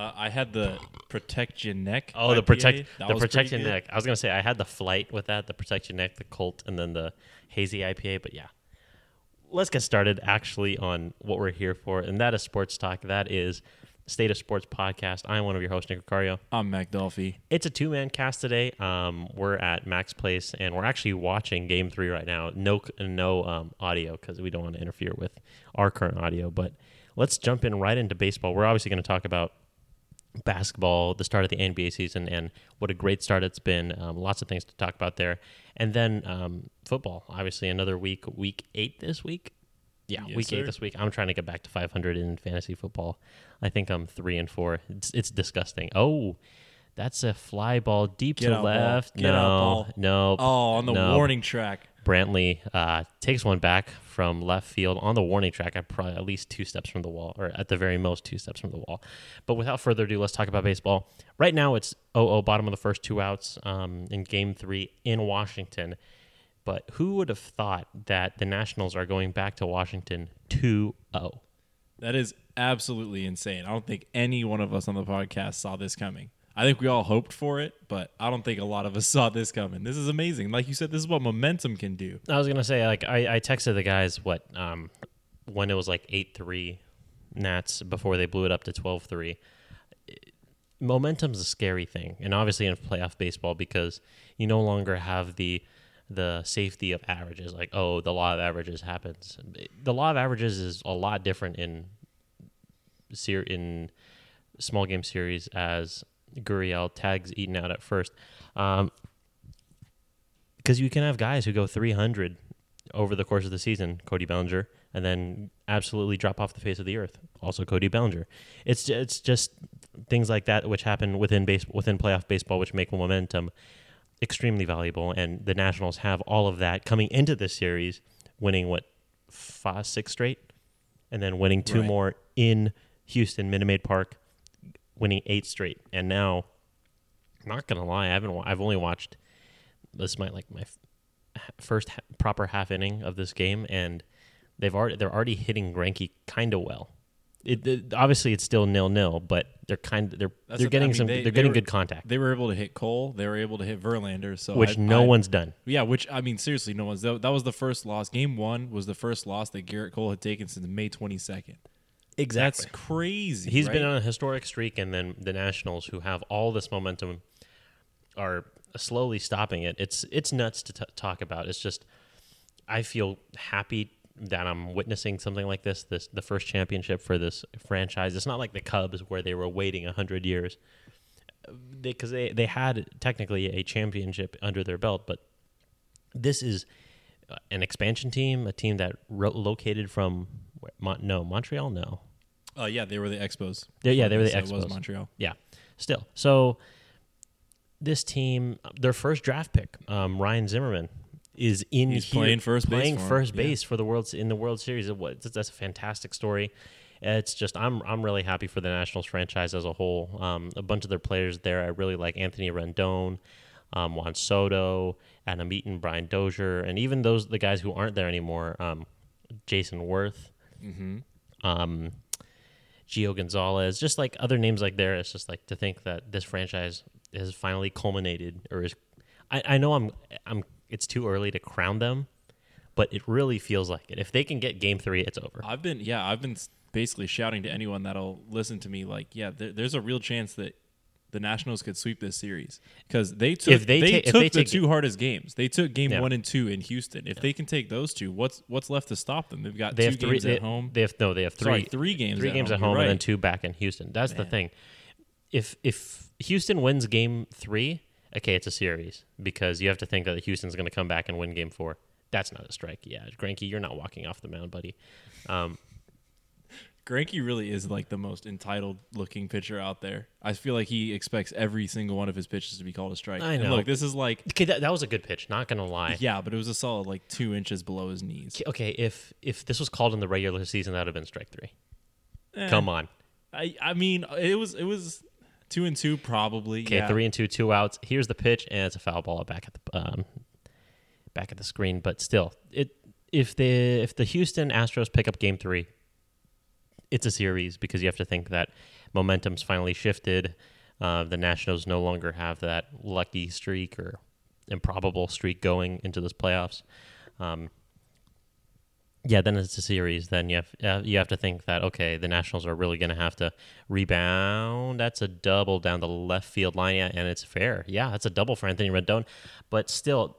Uh, I had the protect your neck. Oh, the IPA. protect That the was protect pretty your good. neck. I was gonna say I had the flight with that, the protect your neck, the Colt, and then the hazy IPA. But yeah, let's get started actually on what we're here for, and that is sports talk. That is State of Sports podcast. I'm one of your hosts, Nick Ricario. I'm Mac Dolphy. It's a two man cast today. Um, we're at Max Place, and we're actually watching Game Three right now. No, no um, audio because we don't want to interfere with our current audio. But let's jump in right into baseball. We're obviously going to talk about basketball, the start of the NBA season, and what a great start it's been. Um, lots of things to talk about there, and then um, football. Obviously, another week, week eight this week. Yeah, Yes, week sir. eight this week. I'm trying to get back to 500 in fantasy football. I think I'm three and four. It's, it's disgusting. Oh, that's a fly ball deep Get to out left. Get no, out ball. no. Oh, on the no. warning track. Brantley uh, takes one back from left field on the warning track. at probably at least two steps from the wall, or at the very most two steps from the wall. But without further ado, let's talk about baseball. Right now, it's 0-0, bottom of the first two outs um, in Game Three in Washington. But who would have thought that the Nationals are going back to Washington 2-0? That is absolutely insane. I don't think any one of us on the podcast saw this coming. I think we all hoped for it, but I don't think a lot of us saw this coming. This is amazing. Like you said, this is what momentum can do. I was gonna say, like, I, I texted the guys what um, when it was like eight three Nats before they blew it up to 12-3. Momentum's a scary thing, and obviously in playoff baseball because you no longer have the the safety of averages. Like, oh, the law of averages happens. The law of averages is a lot different in in small game series as Gurriel tags Eaton out at first. Um, because you can have guys who go 300 over the course of the season, Cody Bellinger, and then absolutely drop off the face of the earth. Also, Cody Bellinger. It's it's just things like that which happen within base within playoff baseball, which make momentum extremely valuable. And the Nationals have all of that coming into this series, winning what five, six straight, and then winning two Right. more in Houston, Minute Maid Park, winning eight straight, and now. Not gonna lie, I haven't. I've only watched this might like my first ha- proper half inning of this game, and they've already they're already hitting Greinke kind of well. It, it- obviously it's still nil nil, but they're kind they're That's they're getting I mean, some they- are getting were- good contact, They were able to hit Cole. They were able to hit Verlander. So which I- no I- one's done. Yeah, which I mean, seriously, no one's. That, that was the first loss. Game one was the first loss that Gerrit Cole had taken since May 22nd. That's crazy. He's right? been on a historic streak, and then the Nationals, who have all this momentum, are slowly stopping it. It's it's nuts to t- talk about. It's just I feel happy that I'm witnessing something like this. This the first championship for this franchise. It's not like the Cubs where they were waiting hundred years because they, they had technically a championship under their belt, but this is an expansion team, a team that ro- located from no Montreal, no. Uh, yeah, they were the Expos. They- yeah, they were the So It was Expos. Montreal. Yeah, still. So this team, their first draft pick, um, Ryan Zimmerman, is in He's here playing first base playing for 'em, first yeah. base for the world in the World Series. Was- That's a fantastic story. It's just I'm I'm really happy for the Nationals franchise as a whole. Um, a bunch of their players there, I really like Anthony Rendon, um, Juan Soto, Adam Eaton, Brian Dozier, and even those the guys who aren't there anymore. Um, Jayson Werth, Mm-hmm. um, Gio Gonzalez, just like other names like there. It's just like to think that this franchise has finally culminated, or is. I, I know I'm I'm. It's too early to crown them, but it really feels like it. If they can get Game Three, it's over. I've been, yeah, I've been basically shouting to anyone that'll listen to me, like, yeah, there, there's a real chance that the Nationals could sweep this series because they took If they they, ta- took they the two hardest games. They took Game Yeah. one and two in Houston. If they can take those two, what's what's left to stop them? They've got They two have three. games They, at home. they have no. They have three. Sorry, three games. three at games home. at home and then two back in Houston. That's the thing. If if Houston wins Game Three, okay, it's a series because you have to think that Houston's going to come back and win Game Four. That's not a strike. Yeah, Greinke, you're not walking off the mound, buddy. Um, Greinke really is like the most entitled looking pitcher out there. I feel like he expects every single one of his pitches to be called a strike. I And know. look, this is like okay, that, that was a good pitch. Not gonna lie. yeah, but it was a solid like two inches below his knees. Okay, if if this was called in the regular season, that would have been strike three. Eh, Come on. I I mean it was it was two and two probably. Okay, yeah. three and two, two outs. Here's the pitch, and it's a foul ball back at the um, back at the screen. But still, it if the if the Houston Astros pick up Game Three, it's a series because you have to think that momentum's finally shifted. Uh, the Nationals no longer have that lucky streak or improbable streak going into this playoffs. Um, yeah, then it's a series. Then you have uh, you have to think that okay, the Nationals are really going to have to rebound. That's a double down the left field line, yeah, and it's fair. Yeah, that's a double for Anthony Rendon, but still,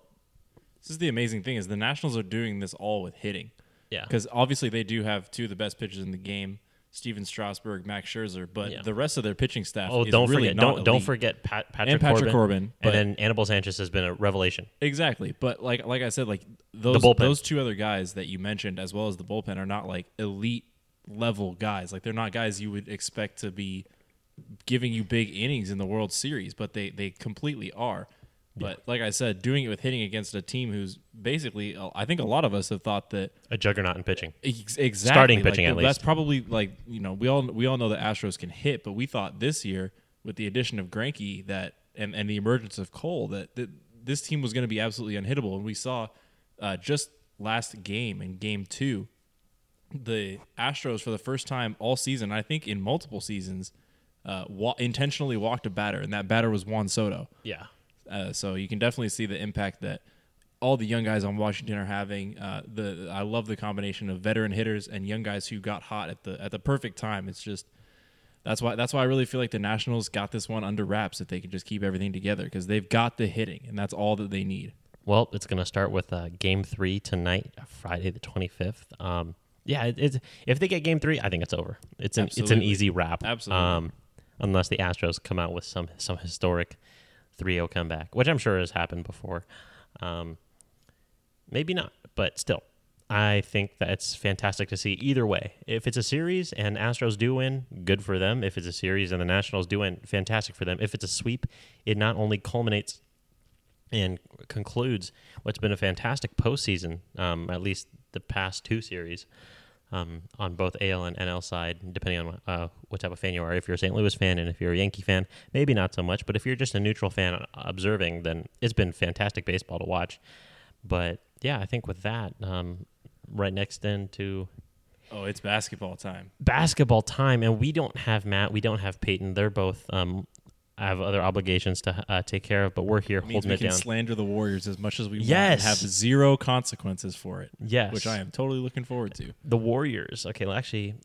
This is the amazing thing is the Nationals are doing this all with hitting. Yeah, Because obviously they do have two of the best pitchers in the game, Stephen Strasburg, Max Scherzer, but Yeah. the rest of their pitching staff. Oh, is don't really forget! not Don't don't forget Pat, Patrick, and Patrick Corbin, Corbin, and then Anibal Sanchez has been a revelation. Exactly, but like like I said, like those those two other guys that you mentioned, as well as the bullpen, are not like elite level guys. Like they're not guys you would expect to be giving you big innings in the World Series, but they they completely are. But like I said, doing it with hitting against a team who's basically, uh, I think a lot of us have thought that A juggernaut in pitching. Ex- exactly Starting like, pitching, at That's least. That's probably like you know we all we all know the Astros can hit, but we thought this year with the addition of Greinke that and, and the emergence of Cole that, that this team was going to be absolutely unhittable, and we saw uh, just last game in Game Two, the Astros for the first time all season, I think in multiple seasons, uh, wa- intentionally walked a batter, and that batter was Juan Soto. Yeah, Uh, so you can definitely see the impact that all the young guys on Washington are having. Uh, the I love the combination of veteran hitters and young guys who got hot at the at the perfect time. It's just that's why that's why I really feel like the Nationals got this one under wraps if they can just keep everything together because they've got the hitting and that's all that they need. Well, it's going to start with uh, Game Three tonight, Friday the twenty fifth. Um, yeah, it, it's if they get Game Three, I think it's over. It's an it's an easy wrap. Absolutely. Um, unless the Astros come out with some some historic 3-0 comeback, which I'm sure has happened before. Um, maybe not, but still, I think that it's fantastic to see either way. If it's a series and Astros do win, good for them. If it's a series and the Nationals do win, fantastic for them. If it's a sweep, it not only culminates and concludes what's been a fantastic postseason, um, at least the past two series, um, on both AL and NL side, depending on uh, what type of fan you are. If you're a St. Louis fan and if you're a Yankee fan, maybe not so much. But if you're just a neutral fan observing, then it's been fantastic baseball to watch. But yeah, I think with that, um, right next into Oh, it's basketball time. basketball time, and we don't have Matt, we don't have Peyton. They're both um, have other obligations to uh, take care of, but we're here holding we it can down. slander the Warriors as much as we want Yes. and have zero consequences for it. Yes. Which I am totally looking forward to. the Warriors. Okay, well, actually,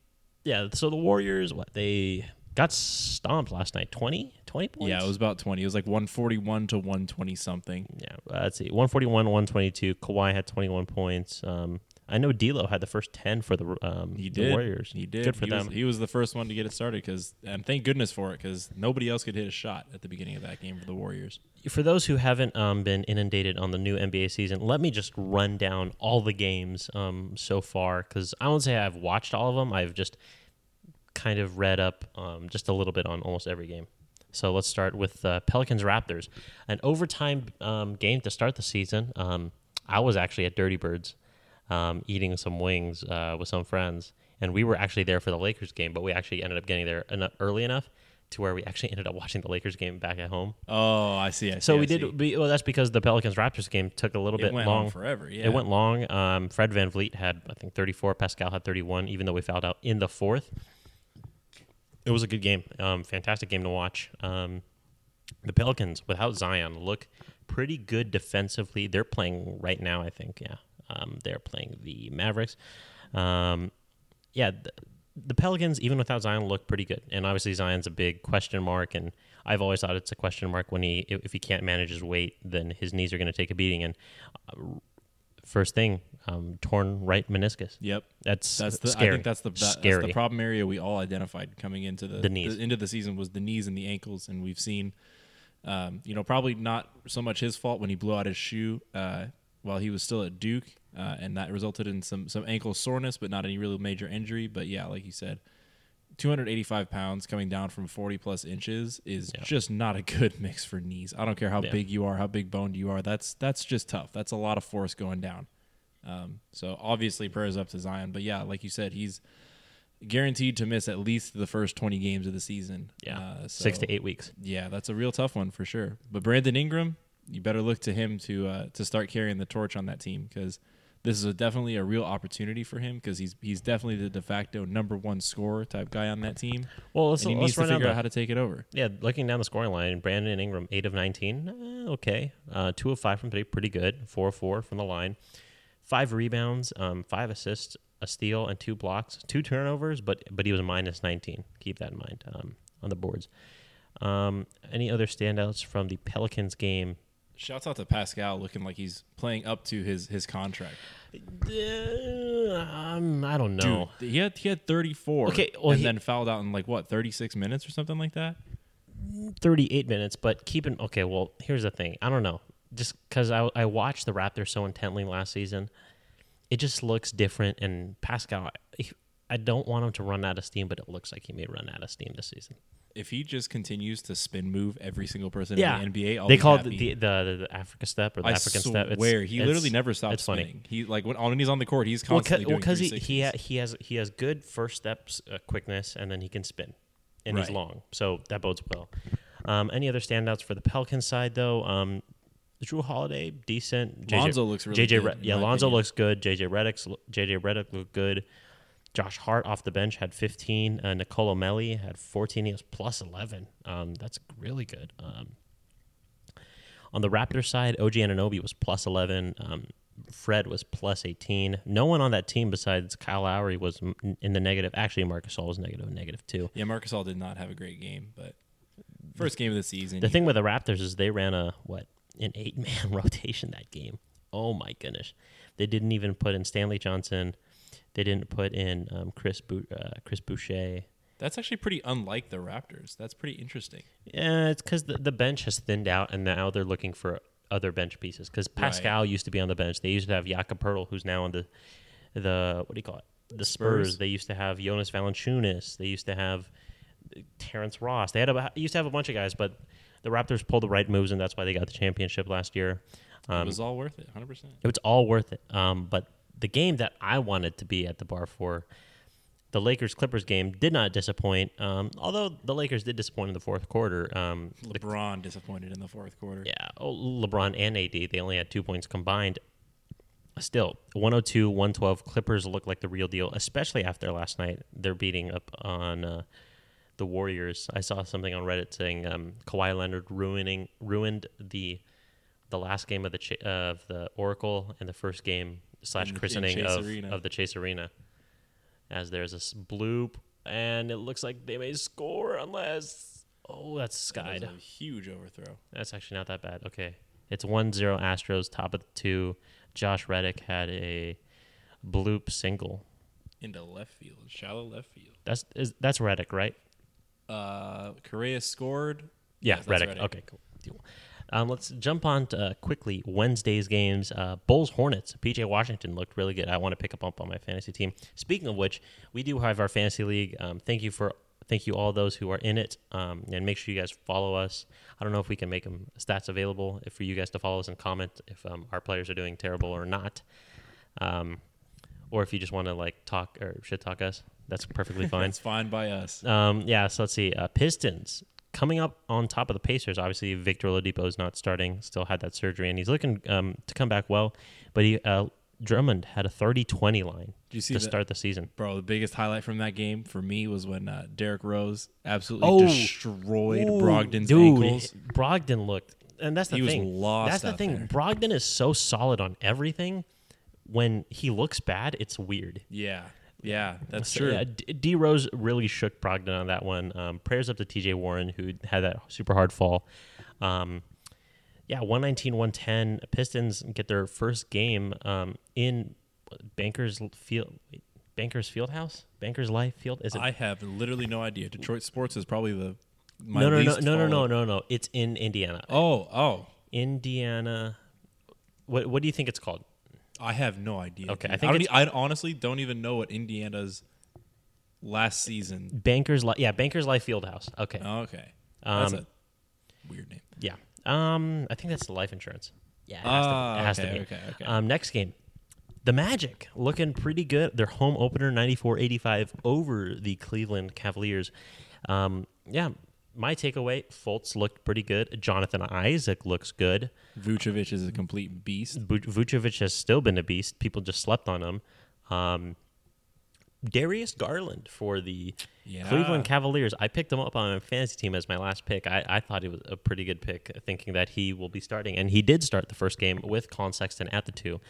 yeah. So the Warriors, what they got stomped last night 20, 20 points. Yeah, it was about 20. It was like 141 to 120 something. Yeah, uh, let's see, one forty one, one twenty two. Kawhi had twenty one points. Um, I know D'Lo had the first ten for the um He the. Warriors. He did. Good for he them. Was, he was the first one to get it started because, and thank goodness for it because nobody else could hit a shot at the beginning of that game for the Warriors. for those who haven't um, been inundated on the new NBA season, let me just run down all the games um, so far because I won't say I've watched all of them. I've just kind of read up um, just a little bit on almost every game. So let's start with uh, Pelicans Raptors, an overtime um, game to start the season. Um, I was actually at Dirty Birds um, eating some wings uh, with some friends, and we were actually there for the Lakers game, but we actually ended up getting there enough, early enough to where we actually ended up watching the Lakers game back at home. Oh, I see. I see So I we see. did. We, well, that's because the Pelicans Raptors game took a little It bit went long. on forever. Yeah, It went long. Um, Fred VanVleet had I think 34. Pascal had 31. Even though we fouled out in the fourth, it was a good game. Um, fantastic game to watch. Um, the Pelicans without Zion look pretty good defensively. They're playing right now. I think. Yeah. Um, they're playing the Mavericks. Um, yeah. The, the Pelicans, even without Zion, look pretty good. And obviously, Zion's a big question mark. And I've always thought it's a question mark when he, if he can't manage his weight, then his knees are going to take a beating. And uh, first thing, um, torn right meniscus. Yep. That's That's the. scary. I think that's the that, that's scary. the problem area we all identified coming into the, The knees. into the season was the knees and the ankles, and we've seen, um, you know, probably not so much his fault when he blew out his shoe uh, while he was still at Duke, uh, and that resulted in some some ankle soreness, but not any really major injury. But yeah, like you said. 285 pounds coming down from 40 plus inches is Yeah. just not a good mix for knees. I don't care how Yeah. big you are, how big boned you are. That's that's just tough. That's a lot of force going down. Um, so obviously prayers up to Zion, but yeah, like you said, he's guaranteed to miss at least the first 20 games of the season. yeah, Uh, six to eight weeks. Yeah, that's a real tough one for sure. But Brandon Ingram, you better look to him to uh, to start carrying the torch on that team because this is a, definitely a real opportunity for him because he's he's definitely the de facto number one scorer type guy on that team. Well, let's, and he let's needs to figure the, out how to take it over. yeah, looking down the scoring line, Brandon Ingram, eight of nineteen, eh, okay, uh, two of five from three, pretty good. Four of four from the line, five rebounds, um, five assists, a steal, and two blocks, two turnovers, but but he was minus nineteen. Keep that in mind um, on the boards. Um, any other standouts from the Pelicans game? Shouts out to Pascal looking like he's playing up to his his contract. Uh, um, I don't know. Dude, he had he had 34. Okay, well, and he- then fouled out in like what 36 minutes or something like that. 38 minutes, but keep in okay. Well, here's the thing. I don't know. Just because I, I watched the Raptors so intently last season, it just looks different. And Pascal, I, I don't want him to run out of steam, but it looks like he may run out of steam this season. If he just continues to spin move every single person Yeah, in the NBA, I'll they be call it the, the, the the Africa step or the I African swear, step. It's, he it's- literally never stops it's funny. spinning. He like when, when he's on the court, he's Well, constantly doing because he 360s. he, ha- he has he has good first steps uh, quickness, and then he can spin, and he's long, so that bodes well. Um, any other standouts for the Pelican side though? Um, Jrue Holiday, decent. JJ Lonzo looks really JJ good, Re- yeah, Lonzo opinion. looks good. JJ Redick's JJ Redick looked good. Josh Hart off the bench had 15. Uh, Nicolo Melli had 14. He was plus 11. Um, that's really good. Um, on the Raptors side, OG Anunoby was plus 11. Um, Fred was plus 18. No one on that team besides Kyle Lowry was in the negative. Actually, Marc Gasol was negative, negative two. yeah, Marc Gasol did not have a great game, but first game of the season. The he- thing with the Raptors is they ran a what an eight man rotation that game. Oh my goodness, they didn't even put in Stanley Johnson. They didn't put in um, Chris uh, Chris Boucher. that's actually pretty unlike the Raptors. That's pretty interesting. Yeah, it's because the, the bench has thinned out, and now they're looking for other bench pieces. Because Pascal used to be on the bench. They used to have Jakob Poeltl, who's now on the the what do you call it? The Spurs. Spurs. They used to have Jonas Valanciunas. They used to have Terrence Ross. They had a, used to have a bunch of guys, but the Raptors pulled the right moves, and that's why they got the championship last year. it Um, was all worth it, 100. percent it was all worth it. Um, but the game that I wanted to be at the bar for, the Lakers Clippers game, did not disappoint. Um, although the Lakers did disappoint in the fourth quarter. Um, the- LeBron disappointed in the fourth quarter. yeah, oh, LeBron and AD, they only had two points combined. Still, 102, 112. Clippers look like the real deal, especially after last night. They're beating up on uh, the Warriors. I saw something on Reddit saying um, Kawhi Leonard ruining ruined the the last game of the Ch- of the Oracle and the first game slash In- in christening of, Arena. of the Chase Arena. As there's this bloop, and it looks like they may score unless oh that's That a huge overthrow. That's actually not that bad. Okay. It's 1 0 Astros, top of the two. Josh Reddick had a bloop single. into left field, shallow left field. That's is, that's Reddick, right? Uh, Correa scored. Yeah, Yes, Reddick. Reddick. Okay, cool. Um, let's jump on to, uh, quickly Wednesday's games. Uh, Bulls Hornets. PJ Washington looked really good. I want to pick up up on my fantasy team. Speaking of which, we do have our fantasy league. Um, thank you for thank you all those who are in it, um, and make sure you guys follow us. I don't know if we can make them stats available if for you guys to follow us and comment if um, our players are doing terrible or not, um, or if you just want to like talk or shit talk us. That's perfectly fine. It's fine by us. Um, yeah, so let's see. Uh, Pistons coming up on top of the Pacers. Obviously, Victor Oladipo is not starting. Still had that surgery, and he's looking um, to come back well. But he uh, Drummond had a 30-20 line Did you see to that? start the season. Bro, the biggest highlight from that game for me was when uh, Derrick Rose absolutely Oh. destroyed Brogdon's Dude, ankles. Brogdon looked, and that's the thing He was thing. lost that's the out thing. there. Brogdon is so solid on everything. When he looks bad, it's weird. Yeah, yeah, that's So, true. Yeah, D-, D Rose really shook Brogdon on that one. Um, prayers up to TJ Warren, who had that super hard fall. Um, yeah, 119 110. Pistons get their first game um, in Bankers Field. Bankers Field House? Bankers Life Field? Is it? I have literally no idea. Detroit sports is probably the my no, no, no, no, no, no, no, no. It's in Indiana. Oh, oh, Indiana. What What do you think it's called? I have no idea. Okay, dude. I think don't e- I honestly don't even know what Indiana's last season. Bankers Life. Yeah, Bankers Life Field House. Okay. Okay, that's Um, a weird name. Yeah. Um, I think that's the life insurance. Yeah, it has to Ah, be. It has okay, to be. okay, okay. Um, next game, the Magic looking pretty good. Their home opener, 94-85 over the Cleveland Cavaliers. Um, yeah, my takeaway: Fultz looked pretty good. Jonathan Isaac looks good. Vucevic is a complete beast. Vu- Vucevic has still been a beast. People just slept on him. Um, Darius Garland for the Yeah. Cleveland Cavaliers. I picked him up on my fantasy team as my last pick. I, I thought it was a pretty good pick, thinking that he will be starting. And he did start the first game with Collin Sexton at the two.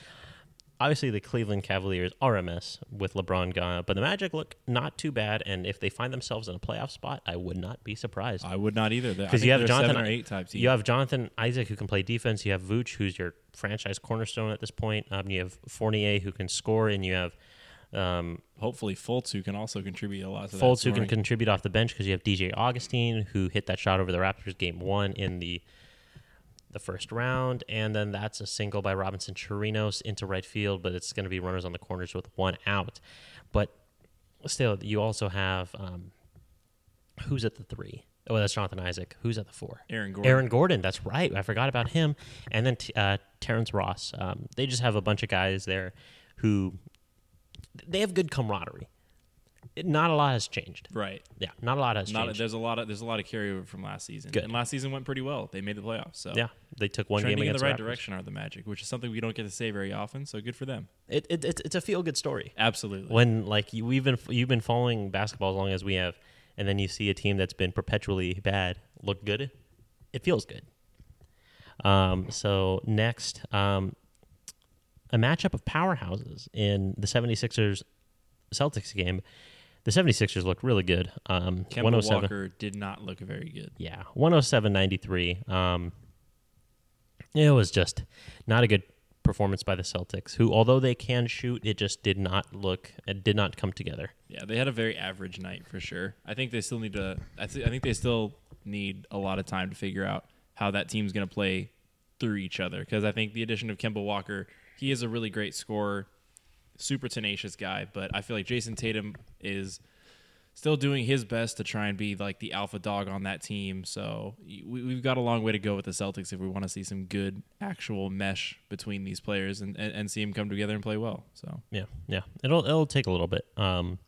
Obviously, the Cleveland Cavaliers are a mess with LeBron gone, but the Magic look not too bad. And if they find themselves in a playoff spot, I would not be surprised. I would not either. Because you have Jonathan seven or eight type team. You have Jonathan Isaac who can play defense. You have Vooch who's your franchise cornerstone at this point. Um, you have Fournier who can score, and you have um, hopefully Fultz who can also contribute a lot to that. Fultz who can contribute off the bench because you have DJ Augustin who hit that shot over the Raptors game one in the the first round, and then that's a single by Robinson Chirinos into right field, but it's going to be runners on the corners with one out. But still, you also have um, who's at the three? Oh, that's Jonathan Isaac. Who's at the four? Aaron Gordon. Aaron Gordon. That's right. I forgot about him. And then t- uh, Terrence Ross. Um, they just have a bunch of guys there who they have good camaraderie. Not a lot has changed. Right. Yeah, not a lot has Not, changed. there's a lot of there's a lot of carryover from last season. Good. And last season went pretty well. They made the playoffs. So yeah, they took one game in the right Raptors. direction are the Magic, which is something we don't get to say very often. So good for them. It, it, it's, it's a feel good story. Absolutely. When like you, we've been you've been following basketball as long as we have, and then you see a team that's been perpetually bad look good, it feels good. Um, so next, um, a matchup of powerhouses in the 76ers Celtics game. The 76ers looked really good. Um, Kemba 107 Walker did not look very good. yeah, 107.93. Um, it was just not a good performance by the Celtics, who, although they can shoot, it just did not look, it did not come together. Yeah, they had a very average night for sure. I think they still need to. I, th- I think they still need a lot of time to figure out how that team's going to play through each other. Because I think the addition of Kemba Walker, he is a really great scorer, super tenacious guy. But I feel like Jayson Tatum is still doing his best to try and be like the alpha dog on that team. So we, we've got a long way to go with the Celtics if we want to see some good actual mesh between these players and, and, and see them come together and play well. So Yeah, yeah, it'll it'll take a little bit. Um,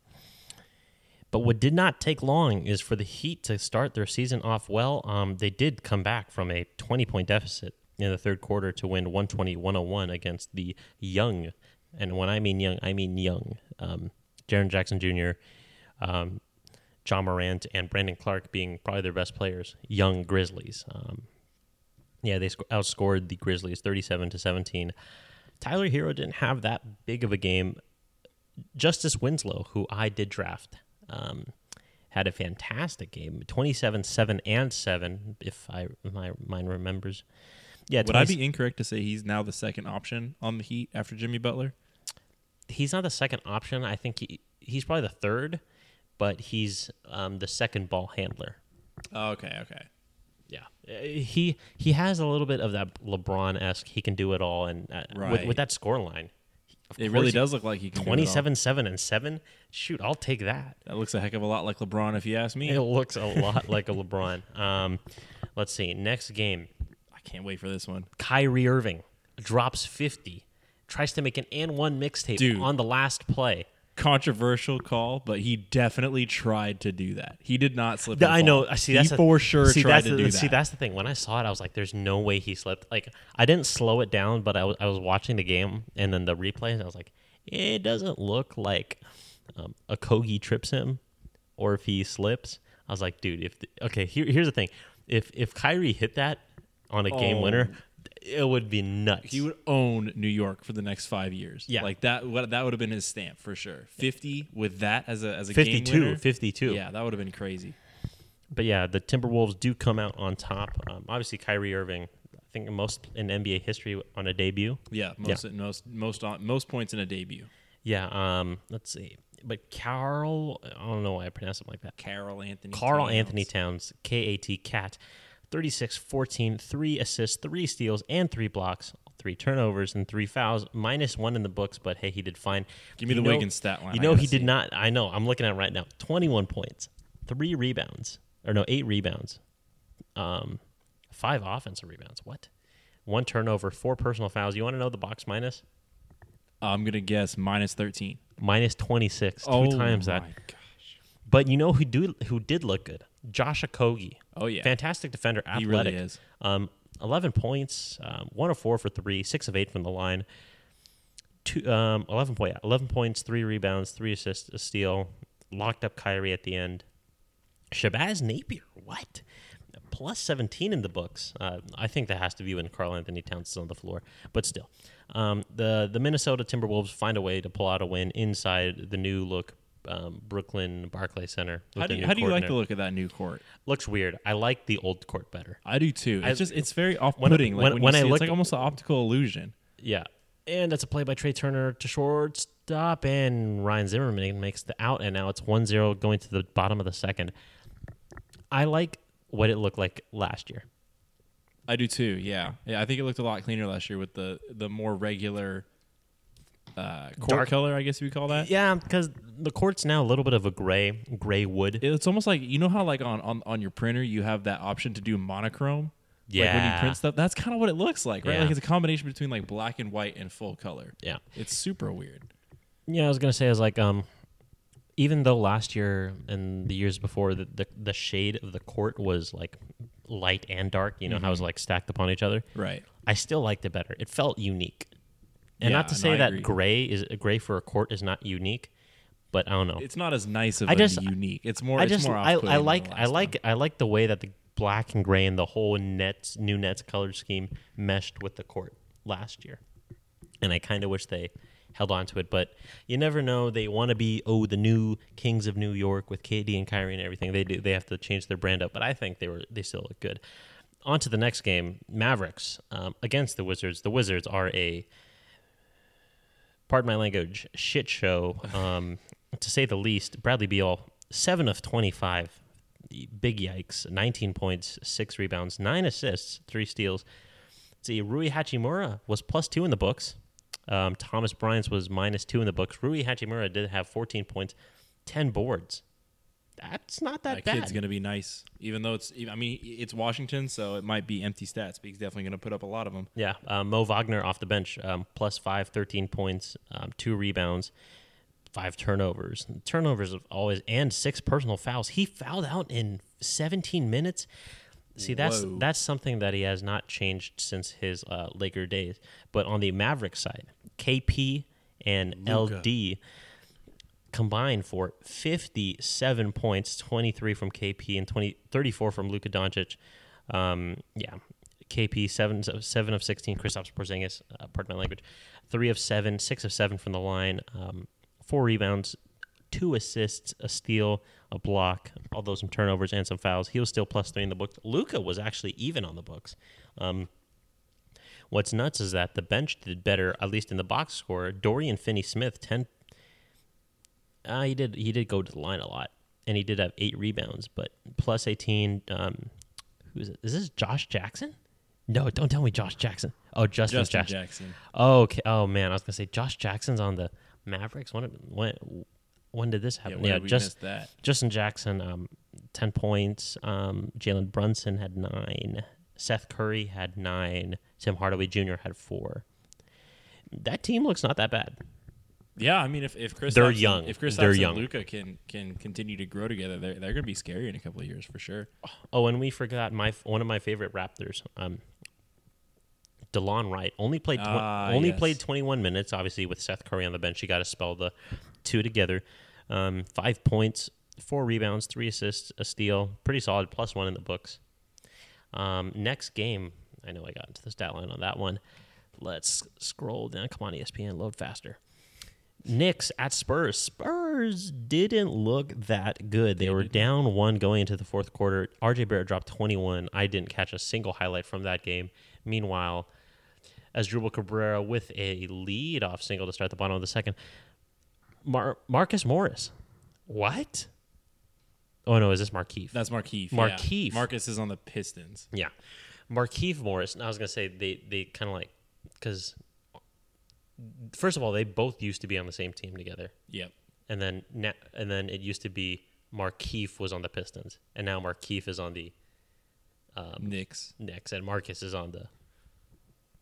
but what did not take long is for the Heat to start their season off well. Um, they did come back from a 20 point deficit in the third quarter to win 120 101 against the young. And when I mean young, I mean young. Um, Jaren Jackson Jr., um, John Morant, and Brandon Clarke being probably their best players, young Grizzlies. Um, yeah, they sc- outscored the Grizzlies 37 to 17. Tyler Herro didn't have that big of a game. Justice Winslow, who I did draft, um, had a fantastic game 27 7 and 7, if I my mind remembers. Yeah, would I be incorrect to say he's now the second option on the Heat after Jimmy Butler? he's not the second option. I think he, he's probably the third, but he's um, the second ball handler. Oh, okay, okay. Yeah, Uh, he he has a little bit of that LeBron esque. He can do it all, and uh, with, Right. with that score line, It really does look like he can. all. 27 7 and 7 shoot i'll take that That looks a heck of a lot like LeBron, if you ask me. it looks a lot like a lebron um, let's see next game can't wait for this one. kyrie irving drops 50 tries to make an and one mixtape Dude. on the last play Controversial call, but he definitely tried to do that. He did not slip. I know. I see. He That's the- for sure see, tried to the, do that. See, that's the thing. When I saw it, I was like, "There's no way he slipped." Like, I didn't slow it down, but I was I was watching the game and then the replay, and I was like, "It doesn't look like um, Okogie trips him, or if he slips." I was like, "Dude, if the, okay, here, here's the thing: if if Kyrie hit that on a game Oh. winner, it would be nuts." he would own New York for the next five years. Yeah. like that. What that would have been his stamp for sure. Fifty with that as a as a game 52, winner. 52. Yeah, that would have been crazy. But yeah, the Timberwolves do come out on top. Um, obviously, Kyrie Irving, I think most in NBA history on a debut. Yeah, most most most on, most points in a debut. Yeah, um, let's see. But Carl, I don't know why I pronounce it like that. Carl Anthony. Carl. Anthony Towns, K A T Cat, 36 14, three assists, three steals, and three blocks, three turnovers, and three fouls, minus one in the books, but hey, he did fine. Give me You the know- Wiggins stat line. You know, he did it. not. I know, I'm looking at it right now 21 points, three rebounds, or no, eight rebounds, um, five offensive rebounds. What? One turnover, four personal fouls. You want to know the box minus? I'm gonna guess minus thirteen. Minus 26, two Oh times that. gosh. But you know who do who did look good? Josh Okogie. Oh yeah, Fantastic defender, he really is. Um, 11 points, um, 1 of 4 for 3, 6 of 8 from the line. Two, um, 11, point, 11 points, 3 rebounds, 3 assists, a steal. Locked up Kyrie at the end. Shabazz Napier, what? Plus 17 in the books. Uh, I think that has to be when Karl-Anthony Towns is on the floor, but still. Um, the, the Minnesota Timberwolves find a way to pull out a win inside the new look um, Brooklyn Barclay Center. How do you, how do you like the look of that new court? Looks weird. I like the old court better. I do too. I- It's just it's very off-putting. when- like when, when you I it, look- it's like almost an optical illusion. Yeah. And that's a play by Trea Turner to shortstop, and Ryan Zimmerman makes the out, and now it's 1 0 going to the bottom of the second. I like what it looked like last year. I do too. Yeah, yeah. I think it looked a lot cleaner last year with the the more regular uh, court Dark- color. I guess you would call that. Yeah, because the court's now a little bit of a gray, gray wood. It's almost like you know how like on, on on your printer you have that option to do monochrome. Like when you print stuff, that's kind of what it looks like, right? Yeah. Like it's a combination between like black and white and full color. Yeah. It's super weird. Yeah, I was gonna say, I was like, um, even though last year and the years before, the the, the shade of the court was like light and dark. You know how it was like stacked upon each other. Right. I still liked it better. It felt unique. And Yeah, not to say I that gray is gray for a court is not unique, but I don't know. It's not as nice of I a just- unique. It's more. I it's just more I, I like the I like one. I like the way that the black and gray and the whole nets new nets color scheme meshed with the court last year. And I kind of wish they held on to it, but you never know. They want to be oh the new kings of New York with KD and Kyrie and everything. They do they have to change their brand up, but I think they were they still look good. On to the next game, Mavericks um, against the Wizards. The Wizards are a pardon my language, shit show, um, to say the least. Bradley Beal, seven of twenty-five, big yikes. Nineteen points, six rebounds, nine assists, three steals. See, Rui Hachimura was plus two in the books. Um, Thomas Bryant was minus two in the books. Rui Hachimura did have fourteen points, ten boards. That's not that, That bad. kid's gonna be nice, even though it's. I mean, it's Washington, so it might be empty stats, but he's definitely gonna put up a lot of them. Yeah, uh, Mo Wagner off the bench, um, plus five, 13 points, um, two rebounds, five turnovers. Turnovers of always and six personal fouls. He fouled out in 17 minutes. See, that's Whoa. that's something that he has not changed since his uh, Laker days. But on the Maverick side, KP and Luka. LD combined for 57 points, 23 from KP and 20, 34 from Luka Doncic. Um, yeah, KP seven seven of 16. Kristaps Porzingis, uh, pardon my language, three of seven, six of seven from the line, um, four rebounds, two assists, a steal, a block, although some turnovers and some fouls. He was still plus three in the books. Luka was actually even on the books. Um, what's nuts is that the bench did better, at least in the box score. Dorian Finney-Smith, ten. Uh, he did he did go to the line a lot, and he did have eight rebounds, but plus eighteen. Um, who is it? Is this Josh Jackson? No, don't tell me Josh Jackson. Oh, Justin, Justin Jackson. Jackson. Oh, okay. Oh man, I was gonna say Josh Jackson's on the Mavericks. When when when did this happen? Yeah, we just that. Justin Jackson, um, ten points. Um, Jalen Brunson had nine. Seth Curry had nine. Tim Hardaway Jr. had four. That team looks not that bad. Yeah, I mean, if if Chris They're young. if Chris They're and young. Luka can can continue to grow together, they're they're gonna be scary in a couple of years for sure. Oh, and we forgot my one of my favorite Raptors, um, Delon Wright. Only played tw- Ah, only yes. played 21 minutes. Obviously, with Seth Curry on the bench, you got to spell the two together. Um, five points, four rebounds, three assists, a steal. Pretty solid. Plus one in the books. Um, next game, I know I got into the stat line on that one. Let's scroll down. Come on, ESPN, load faster. Knicks at Spurs. Spurs didn't look that good. They were mm-hmm. down one going into the fourth quarter. RJ Barrett dropped 21. I didn't catch a single highlight from that game. Meanwhile, Asdrubal Cabrera with a lead off single to start the bottom of the second, Mar- Marcus Morris. What? Oh no, is this Markieff? That's Markieff. Markieff. Yeah. Marcus is on the Pistons. Yeah, Markieff Morris. And I was gonna say they they kind of like because first of all they both used to be on the same team together, Yep. and then na- and then it used to be Markieff was on the Pistons, and now Markieff is on the um, Knicks. Knicks, and Marcus is on the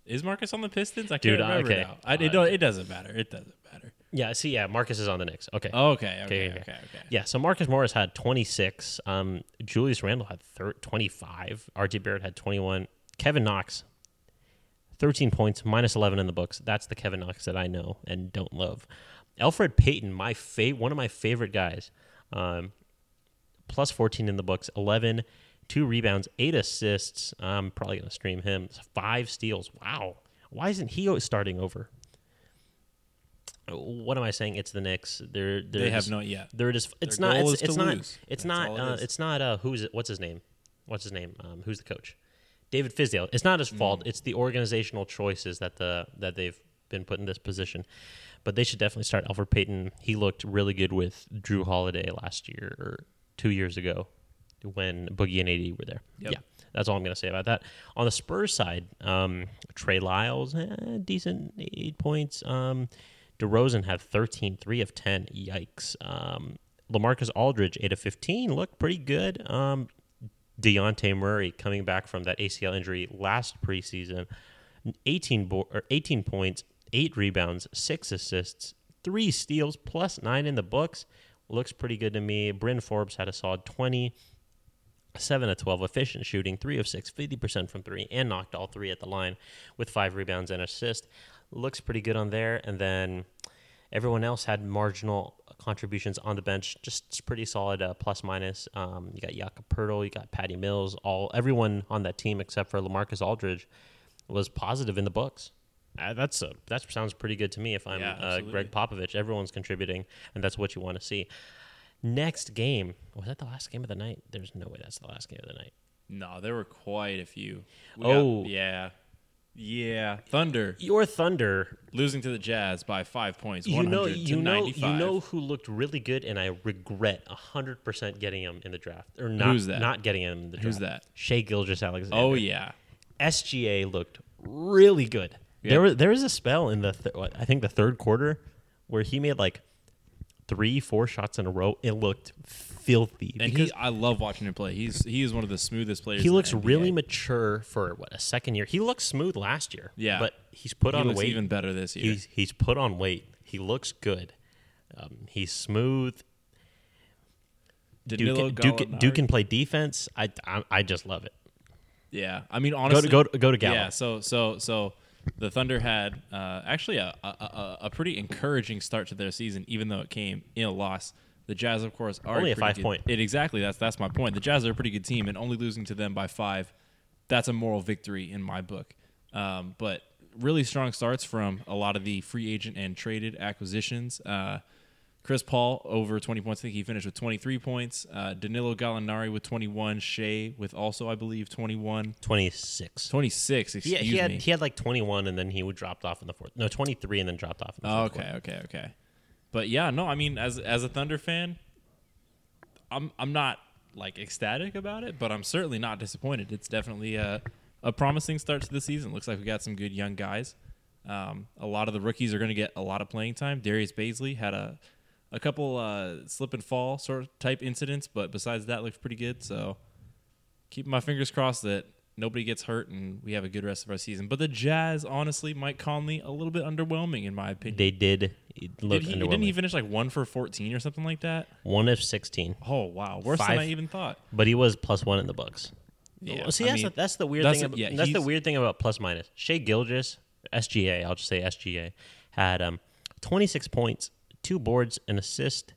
Is Marcus on the Pistons? I Dude, can't remember okay. now. I, it, don't, it doesn't matter. It doesn't matter. Yeah, see, yeah, Marcus is on the Knicks. Okay. Okay, okay, okay, okay. okay. okay. Yeah, so Marcus Morris had 26. Um, Julius Randle had thir- 25. RJ Barrett had 21. Kevin Knox, 13 points, minus 11 in the books. That's the Kevin Knox that I know and don't love. Elfrid Payton, my fa- one of my favorite guys, um, plus 14 in the books, 11, two rebounds, eight assists. I'm probably going to stream him. Five steals. Wow. Why isn't he starting over? What am I saying? It's the Knicks. They're, they're They have just- not yet. they're just. It's Their not. It's, it's not. lose. It's not. it Uh, it's not. Uh, who's it? What's his name? What's his name? Um, who's the coach? David Fizdale. It's not his Mm. fault. It's the organizational choices that the that they've been put in this position. But they should definitely start Elfrid Payton. He looked really good with Jrue Holiday last year or two years ago when Boogie and AD were there. Yep. Yeah, that's all I'm going to say about that. On the Spurs side, um, Trey Lyles, eh, decent eight points. Um, DeRozan had 13, 3 of 10. Yikes. Um, Lamarcus Aldridge, 8 of 15, looked pretty good. Um, Dejounte Murray coming back from that ACL injury last preseason, 18, bo- or 18 points, 8 rebounds, 6 assists, 3 steals, plus 9 in the books. Looks pretty good to me. Bryn Forbes had a solid 20. 7 of 12 efficient shooting, 3 of 6, 50% from 3, and knocked all 3 at the line with 5 rebounds and assist. Looks pretty good on there. And then everyone else had marginal contributions on the bench, just pretty solid uh, plus minus. Um, you got Jakob Poeltl, you got Patty Mills, all everyone on that team except for Lamarcus Aldridge was positive in the books. Uh, that's a, that sounds pretty good to me if I'm Yeah, uh. Gregg Popovich. Everyone's contributing, and that's what you want to see. Next game was that the last game of the night? There's no way that's the last game of the night. No, there were quite a few. We Oh. got- yeah, yeah. Thunder Your Thunder, losing to the Jazz by five points. you know, you know, 95. you know who looked really good, and I regret hundred percent getting him in the draft or not. Who's that? Not getting him in the draft. Who's that? Shai Gilgeous-Alexander. Oh yeah, SGA looked really good. Yeah. There was there was a spell in the th- what, I think the third quarter where he made like three, four shots in a row. It looked filthy and he, I love watching him play. He's he is one of the smoothest players. he looks really mature for what a second year. He looked smooth last year. Yeah. but he's put He on looks weight. even better this year. He's he's put on weight. He looks good. Um, he's smooth. Duke, Danilo Duke, Gallinari. Duke can play defense. I, I I just love it. Yeah, I mean Go honestly, to go to, go to Gallo. Yeah, so so so the Thunder had uh, actually a, a, a, a pretty encouraging start to their season, even though it came in a loss. The Jazz, of course, are Only a five good- point. It exactly that's that's my point. The Jazz are a pretty good team, and only losing to them by five, that's a moral victory in my book. Um, but really strong starts from a lot of the free agent and traded acquisitions. Uh, Chris Paul over 20 points. I think he finished with 23 points. Uh, Danilo Gallinari with 21. Shai with also, I believe, 21. Twenty six. 26, excuse Yeah, he had me. he had like 21 and then he would dropped off in the fourth. No, 23 and then dropped off. In the Oh, fourth okay, quarter. okay, okay. But yeah, no, I mean, as as a Thunder fan, I'm I'm not like ecstatic about it, but I'm certainly not disappointed. It's definitely a a promising start to the season. Looks like we got some good young guys. Um, a lot of the rookies are going to get a lot of playing time. Darius Bazley had a a couple uh, slip and fall sort of type incidents, but besides that, looks pretty good. So keep my fingers crossed that nobody gets hurt and we have a good rest of our season. But the Jazz, honestly, Mike Conley, a little bit underwhelming in my opinion. They did look Did he, underwhelming. didn't he finish like one for 14 or something like that? one of 16, Oh, wow. Worse Five. than I even thought. but he was plus one in the books. Yeah. See, I that's, mean, the, that's the weird that's thing. a- about, yeah, that's the weird thing about plus minus. Shai Gilgeous, SGA, I'll just say SGA, had um, 26 points, two boards, an assist,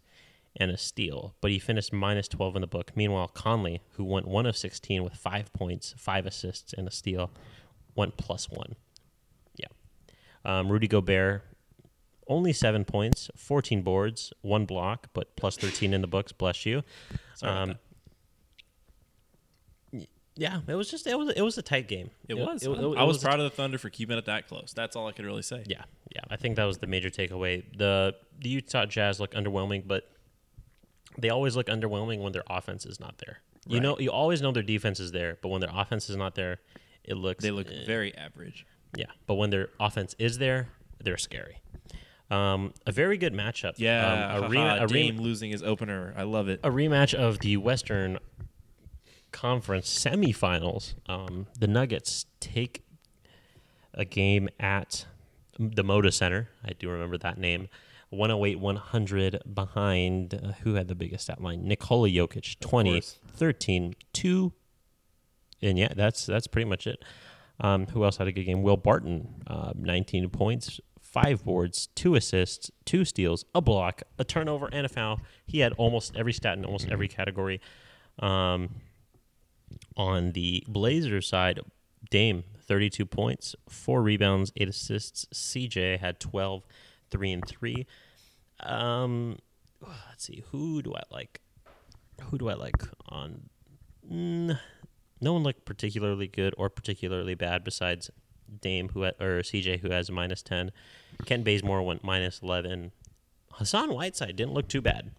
and a steal, but he finished minus 12 in the book. Meanwhile, Conley, who went one of 16 with five points, five assists, and a steal, went plus one. Yeah. Um, Rudy Gobert, only seven points, 14 boards, one block, but plus 13 in the books. Bless you. Sorry about Um, Yeah, it was just it was it was a tight game. It was. It, it- I it was a proud of the Thunder for keeping it that close. That's all I could really say. Yeah, yeah. I think that was the major takeaway. The the Utah Jazz look underwhelming, but they always look underwhelming when their offense is not there. You Right. know, you always know their defense is there, but when their offense is not there, it looks They look eh, very average. yeah. But when their offense is there, they're scary. Um, a very good matchup. Yeah. um, a, re- a, re- Dame losing his opener. I love it. a rematch of the Western Conference semifinals. Um, the Nuggets take a game at the Moda Center. I do remember that name. 108 100 behind uh, who had the biggest stat line? Nikola Jokic 20 13 2 and yeah, that's that's pretty much it. Um, who else had a good game? Will Barton, uh, 19 points, five boards, two assists, two steals, a block, a turnover, and a foul. He had almost every stat in almost every category. Um, on the Blazers side, Dame, 32 points, four rebounds, eight assists. CJ had 12, three and three. Um, let's see, who do I like? Who do I like on? Mm, no one looked particularly good or particularly bad besides Dame, who or CJ, who has a minus 10. Kent Bazemore went minus 11. Hassan Whiteside didn't look too bad.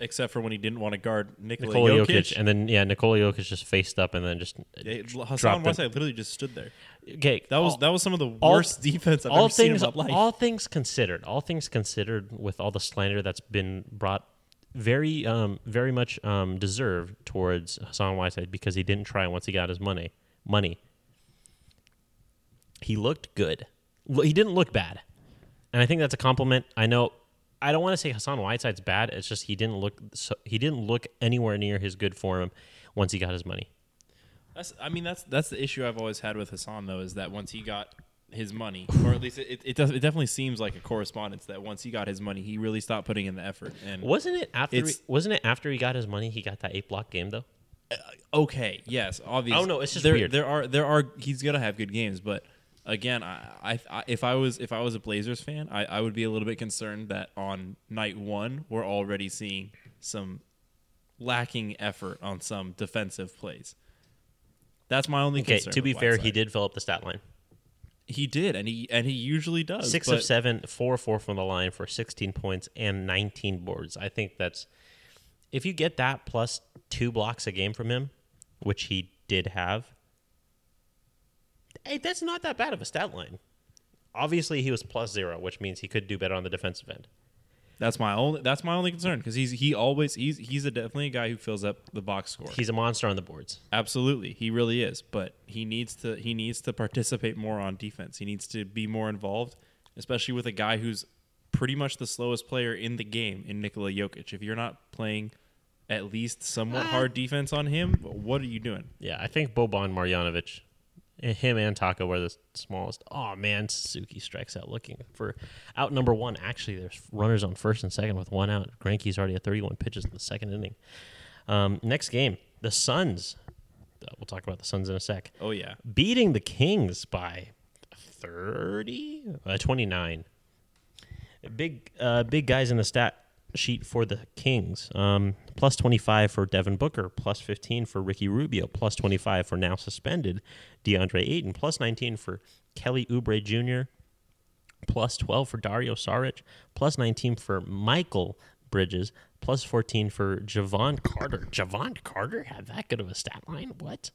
Except for when he didn't want to guard Nikola, Nikola Jokic. Jokic, and then yeah, Nikola Jokic just faced up and then just Yeah, Hassan. Whiteside literally just stood there. Okay. That was all- that was some of the all- worst defense I've all ever seen things in my life. all things considered all things considered with all the slander that's been brought very um very much um deserved towards Hassan Whiteside because he didn't try once he got his money money. He looked good. He didn't look bad. And I think that's a compliment. I know I don't want to say Hassan Whiteside's bad. It's just he didn't look so, he didn't look anywhere near his good form once he got his money That's I mean that's that's the issue I've always had with Hassan though is that once he got his money, or at least it it, does, it definitely seems like a correspondence that once he got his money, he really stopped putting in the effort. And wasn't it after he, wasn't it after he got his money he got that eight block game though uh, okay, yes, obviously. Oh, no, it's just there, weird. There are there are he's gonna have good games, but again, I, I, I if I was if I was a Blazers fan, I, I would be a little bit concerned that on night one we're already seeing some lacking effort on some defensive plays. That's my only Okay, concern. to be fair, he did fill up the stat line. He did, and he and he usually does. Six of seven, four four from the line for 16 points and 19 boards. I think that's if you get that plus two blocks a game from him, which he did have. Hey, that's not that bad of a stat line. Obviously, he was plus zero, which means he could do better on the defensive end. That's my only that's my only concern because he's he always he's he's a definitely a guy who fills up the box score. He's a monster on the boards. Absolutely, he really is. But he needs to he needs to participate more on defense. He needs to be more involved, especially with a guy who's pretty much the slowest player in the game in Nikola Jokic. If you're not playing at least somewhat Ah. hard defense on him, what are you doing? Yeah, I think Boban Marjanovic, him and Tacko were the smallest. Oh man, Suzuki strikes out looking for out number one. Actually, there's runners on first and second with one out. Greinke's already at 31 pitches in the second inning. Um, next game, the Suns. Uh, We'll talk about the Suns in a sec. Oh yeah, Beating the Kings by 30, uh, 29. Big, uh, big guys in the stat sheet for the Kings. Um, plus 25 for Devin Booker, plus 15 for Ricky Rubio, plus 25 for now suspended DeAndre Ayton, plus 19 for Kelly Oubre Jr., plus 12 for Dario Saric, plus 19 for Mikal Bridges, plus 14 for Jevon Carter. Jevon Carter had that good of a stat line? What?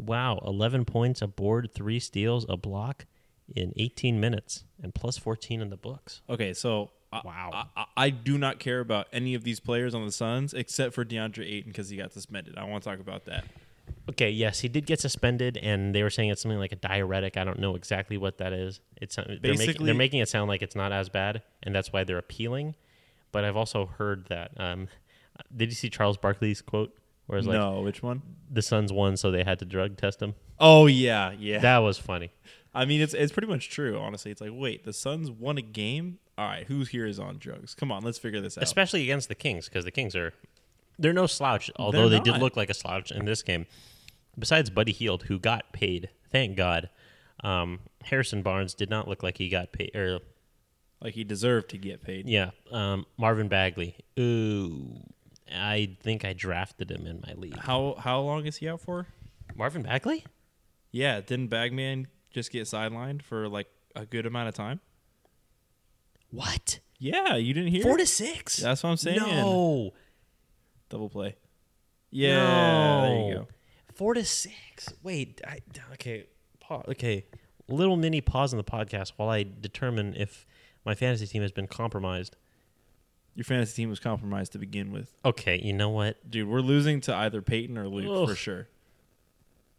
Wow, 11 points, a board, three steals, a block in 18 minutes, and plus 14 in the books. Okay, so Wow. I, I, I do not care about any of these players on the Suns except for DeAndre Ayton because he got suspended. I want to talk about that. Okay, yes, he did get suspended, and they were saying it's something like a diuretic. I don't know exactly what that is. It's they're making, Basically- they're making it sound like it's not as bad, and that's why they're appealing. But I've also heard that. Um, did you see Charles Barkley's quote? Where it's like no, which one? the Suns won, so they had to drug test him. Oh yeah, yeah. That was funny. I mean, it's it's pretty much true. Honestly, it's like, wait, the Suns won a game. All right, who here is on drugs? Come on, let's figure this out. especially against the Kings because the Kings are they're no slouch. Although they did look like a slouch in this game. Besides Buddy Hield, who got paid, thank God. Um, Harrison Barnes did not look like he got paid. Or like he deserved to get paid. yeah, um, Marvin Bagley. Ooh, I think I drafted him in my league. How how long is he out for? Marvin Bagley? Yeah, didn't Bagman just get sidelined for like a good amount of time? What? Yeah, you didn't hear? Four to six? That's what I'm saying. No. Double play. Yeah, there you go. Four to six. Wait. I, okay. Pause. Okay. Little mini pause in the podcast while I determine if my fantasy team has been compromised. Your fantasy team was compromised to begin with, Okay. You know what? dude. We're losing to either Peyton or Luke Ugh. for sure.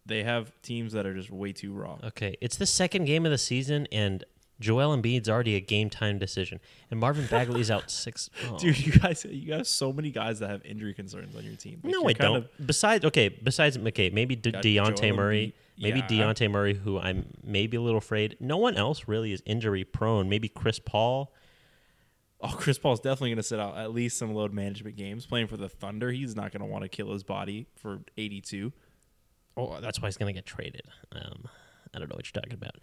they have teams that are just way too raw. Okay, it's the second game of the season, and Joel Embiid's already a game time decision, and Marvin Bagley's out six. oh. Dude, you guys, you have so many guys that have injury concerns on your team. Like, no, I don't. of- besides, okay, besides okay, maybe De- Dejounte Joel Murray, Embiid. maybe Yeah, I- Dejounte Murray, who I'm maybe a little afraid. No one else really is injury prone. Maybe Chris Paul. oh, Chris Paul's definitely going to sit out at least some load management games. Playing for the Thunder, he's not going to want to kill his body for 82. Oh, that's why he's gonna get traded. Um, I don't know what you're talking about.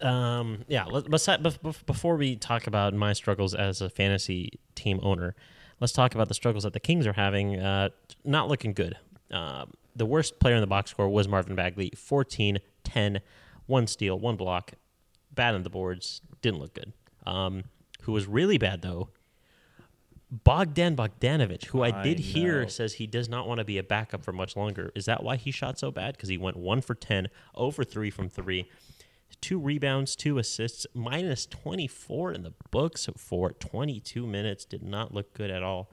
Um, yeah. Let, bef- before we talk about my struggles as a fantasy team owner, let's talk about the struggles that the Kings are having. Uh, not looking good. Um, the worst player in the box score was Marvin Bagley, 14, 10, one steal, one block, bad on the boards, didn't look good. Um, who was really bad though? Bogdan Bogdanovich, who I I did hear says he does not want to be a backup for much longer. Is that why he shot so bad? Because he went one for 10, over three from three, two rebounds, two assists, minus 24 in the books for 22 minutes. Did not look good at all.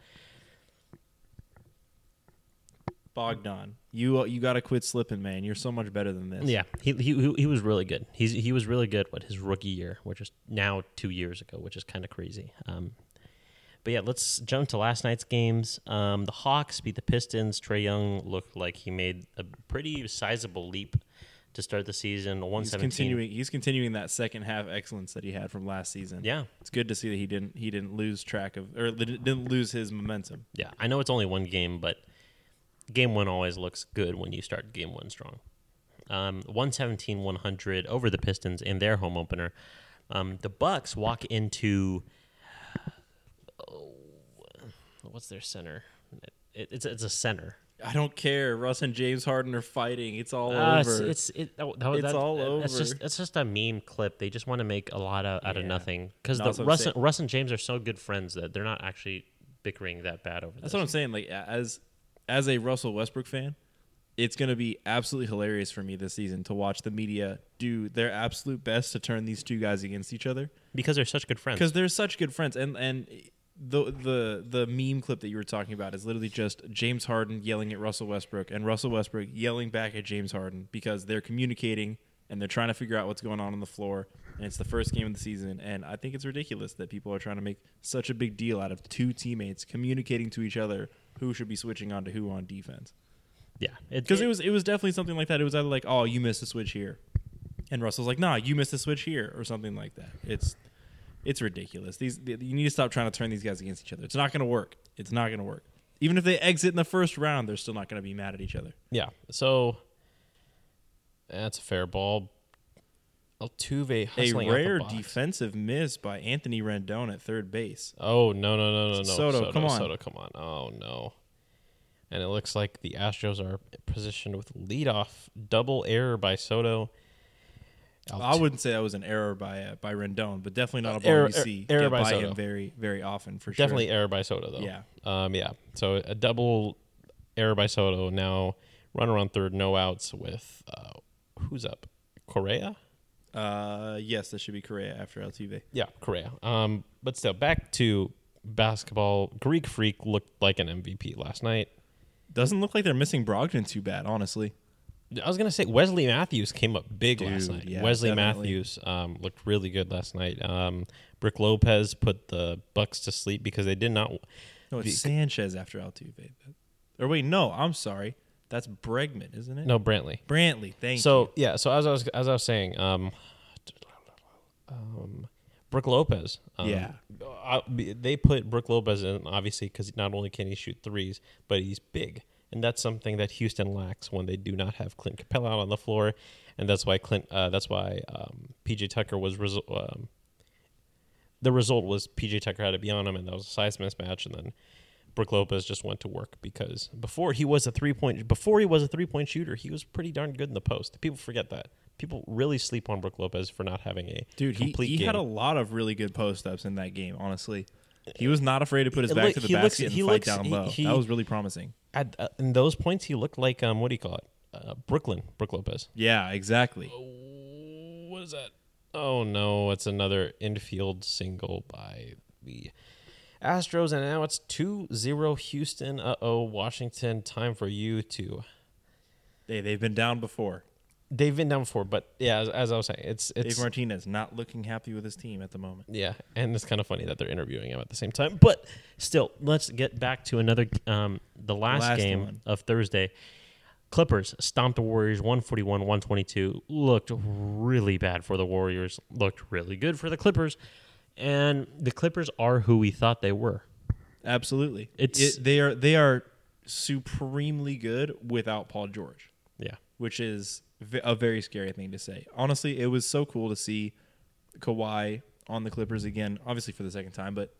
Bogdan, you you got to quit slipping, man. You're so much better than this. Yeah, he, he he- he was really good. He's he was really good. What his rookie year, which is now two years ago, which is kind of crazy. Um, but yeah, let's jump to last night's games. Um, the Hawks beat the Pistons. Trae Young looked like he made a pretty sizable leap to start the season. One He's continuing. He's continuing that second half excellence that he had from last season. Yeah, it's good to see that he didn't he didn't lose track of or didn't didn't lose his momentum. yeah. I know it's only one game, but game one always looks good when you start game one strong. Um, 117 100 over the Pistons in their home opener. Um, the Bucks walk into oh, what's their center? It, it's it's a center. I don't care. Russ and James Harden are fighting. It's all Uh, over. it's it, that, that, It's that- all It's just over. it's just a meme clip. They just want to make a lot out, out of nothing because No, the Russ and, Russ and James are so good friends that they're not actually bickering that bad over That's this. what I'm saying. Like as as a Russell Westbrook fan, it's going to be absolutely hilarious for me this season to watch the media do their absolute best to turn these two guys against each other because they're such good friends. because they're such good friends. And and the the the meme clip that you were talking about is literally just James Harden yelling at Russell Westbrook and Russell Westbrook yelling back at James Harden because they're communicating and they're trying to figure out what's going on on the floor. And it's the first game of the season, and I think it's ridiculous that people are trying to make such a big deal out of two teammates communicating to each other who should be switching on to who on defense. yeah, Because it was it was definitely something like that. It was either like, oh, you missed a switch here, and Russell's like, nah, you missed a switch here, or something like that. It's it's ridiculous. These you need to stop trying to turn these guys against each other. It's not going to work. It's not going to work. Even if they exit in the first round, they're still not going to be mad at each other. yeah. So that's a fair ball. Altuve A hustling the rare defensive miss by Anthony Rendon at third base. Oh no no no no no! Soto, come on. Soto, come on! Oh no! And it looks like the Astros are positioned with leadoff double error by Soto. I wouldn't say that was an error by uh, by Rendon, but definitely not a ball Error- you see error by by, Soto. him very very often for Definitely sure. Definitely error by Soto though. Yeah. Um. Yeah. So a double error by Soto. Now runner on third, no outs with uh, who's up? Correa. Uh, yes, that should be Correa after Altuve. Yeah, Correa. Um. But still, back to basketball. Greek Freak looked like an MVP last night. Doesn't look like they're missing Brogdon too bad, honestly. I was gonna say Wesley Matthews came up big Dude, last night. yeah, Wesley definitely. Matthews um, looked really good last night. Um, Brick Lopez put the Bucks to sleep because they did not. No, it's The- Sanchez after Altuve. Or wait, no, I'm sorry. That's Bregman, isn't it? No, Brantley. Brantley. Thank you. So yeah, so as I was as I was saying, um, um, Brook Lopez. Um, Yeah. uh, they put Brook Lopez in obviously because not only can he shoot threes, but he's big, and that's something that Houston lacks when they do not have Clint Capela out on the floor, and that's why Clint. Uh, that's why um, PJ Tucker was. Um, the result was PJ Tucker had to be on him, and that was a size mismatch, and then. Brook Lopez just went to work because before he was a three point before he was a three point shooter, he was pretty darn good in the post. People forget that. People really sleep on Brook Lopez for not having a Dude, he, he game. had a lot of really good post ups in that game, honestly. He was not afraid to put his back look- to the basket looks- and fight looks- down low. he- that was really promising. At, uh, in those points, he looked like um, what do you call it? Uh, Brooklyn, Brook Lopez. Yeah, exactly. Oh, what is that? Oh no, it's another infield single by the Astros, and now it's 2-0 Houston. Uh oh, Washington. Time for you to They they've been down before. They've been down before, but yeah, as, as I was saying, it's Dave it's Martinez not looking happy with his team at the moment. yeah, and it's kind of funny that they're interviewing him at the same time. But still, Let's get back to another um the last, Last game one. of Thursday. Clippers stomped the Warriors 141 122. Looked really bad for the Warriors. Looked really good for the Clippers. And the Clippers are who we thought they were. Absolutely, It's- It- they are they are supremely good without Paul George. Yeah. which is a very scary thing to say. Honestly, it was so cool to see Kawhi on the Clippers again, obviously for the second time, but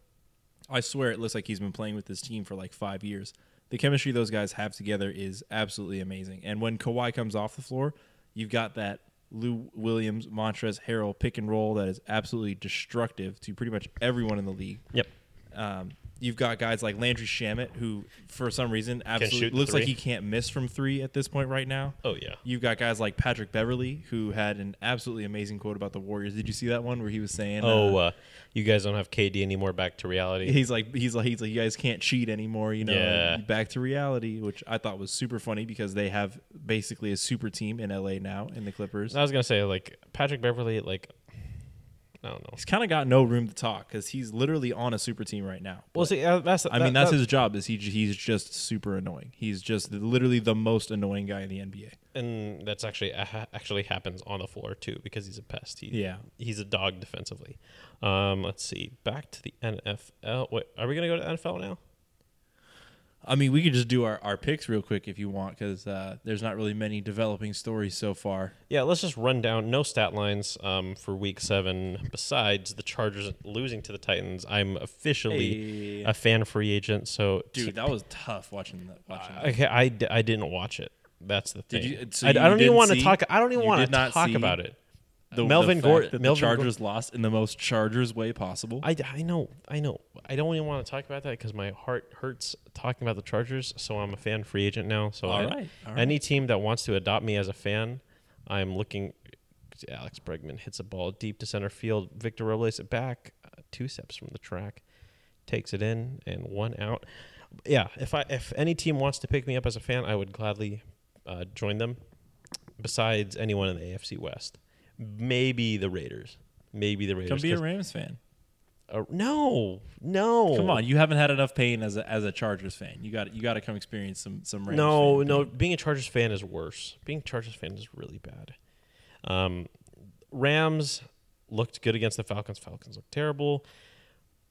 I swear it looks like he's been playing with this team for like five years. The chemistry those guys have together is absolutely amazing. And when Kawhi comes off the floor, you've got that Lou Williams, Montrezl Harrell pick and roll that is absolutely destructive to pretty much everyone in the league. Yep. Um, you've got guys like Landry Shamet, who for some reason absolutely looks like he can't miss from three at this point right now. oh yeah, You've got guys like Patrick Beverley, who had an absolutely amazing quote about the Warriors. Did you see that one where he was saying, oh, uh, uh, you guys don't have KD anymore. Back to reality. he's like, he's like, he's like, you guys can't cheat anymore, you know, Yeah. back to reality, which I thought was super funny because they have basically a super team in LA now in the Clippers. I was gonna say like Patrick Beverley, like I don't know. He's kind of got no room to talk because he's literally on a super team right now. Well, see, uh, that's I that- mean, that's that- his job. Is he? He's just super annoying. He's just literally the most annoying guy in the NBA. and that's actually uh, actually happens on the floor too because he's a pest. He, Yeah. he's a dog defensively. Um, let's see. Back to the NFL. Wait, are we gonna go to NFL now? I mean, we could just do our, our picks real quick if you want, because uh, there's not really many developing stories so far. Yeah, let's just run down no stat lines um, for Week Seven. Besides the Chargers losing to the Titans, I'm officially Hey. a fan free agent. So Dude, that was tough watching that. Watching that. Okay, I, d- I didn't watch it. That's the thing. Did you- so I, I don't even want to talk. I don't even want to talk about it. The, Melvin the Gord- fact that Melvin the Chargers lost in the most Chargers way possible. I, I know, I know. I don't even want to talk about that because my heart hurts talking about the Chargers. So I'm a fan free agent now. So All I- right, all right. any team that wants to adopt me as a fan, I'm looking. Alex Bregman hits a ball deep to center field. Victor Robles it back, uh, two steps from the track, takes it in, and one out. Yeah, if I if any team wants to pick me up as a fan, I would gladly uh, join them. Besides anyone in the AFC West, maybe the Raiders. Maybe the Raiders. Come be a Rams fan. Uh, no, no. Come on, you haven't had enough pain as a, as a Chargers fan. You got you got to come experience some some Rams. no, no. pain. Being a Chargers fan is worse. Being a Chargers fan is really bad. Um, Rams looked good against the Falcons. Falcons looked terrible.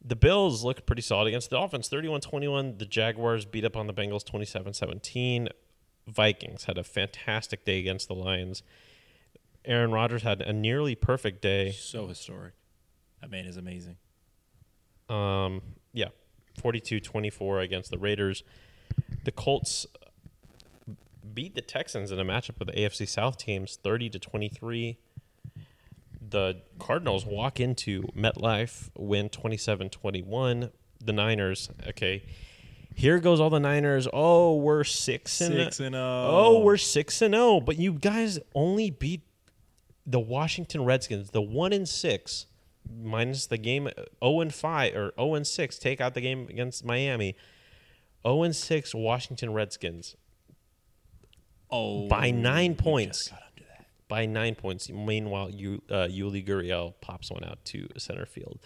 The Bills looked pretty solid against the offense, 31-21. The Jaguars beat up on the Bengals 27-17. Vikings had a fantastic day against the Lions. Aaron Rodgers had a nearly perfect day. So historic. That man is amazing. Um, yeah, 42-24 against the Raiders. The Colts beat the Texans in a matchup with the AFC South teams 30 to 23. The Cardinals walk into MetLife, win 27-21. The Niners, okay. Here goes all the Niners. Oh, we're 6 and Six and oh. Oh, we're 6 and 0, but you guys only beat the Washington Redskins, the 1 and 6 minus the game 0 and 5 or 0 and 6 take out the game against Miami. 0 and 6 Washington Redskins oh by 9 points. just got under that. by 9 points. Meanwhile, you uh, Yuli Gurriel pops one out to center field.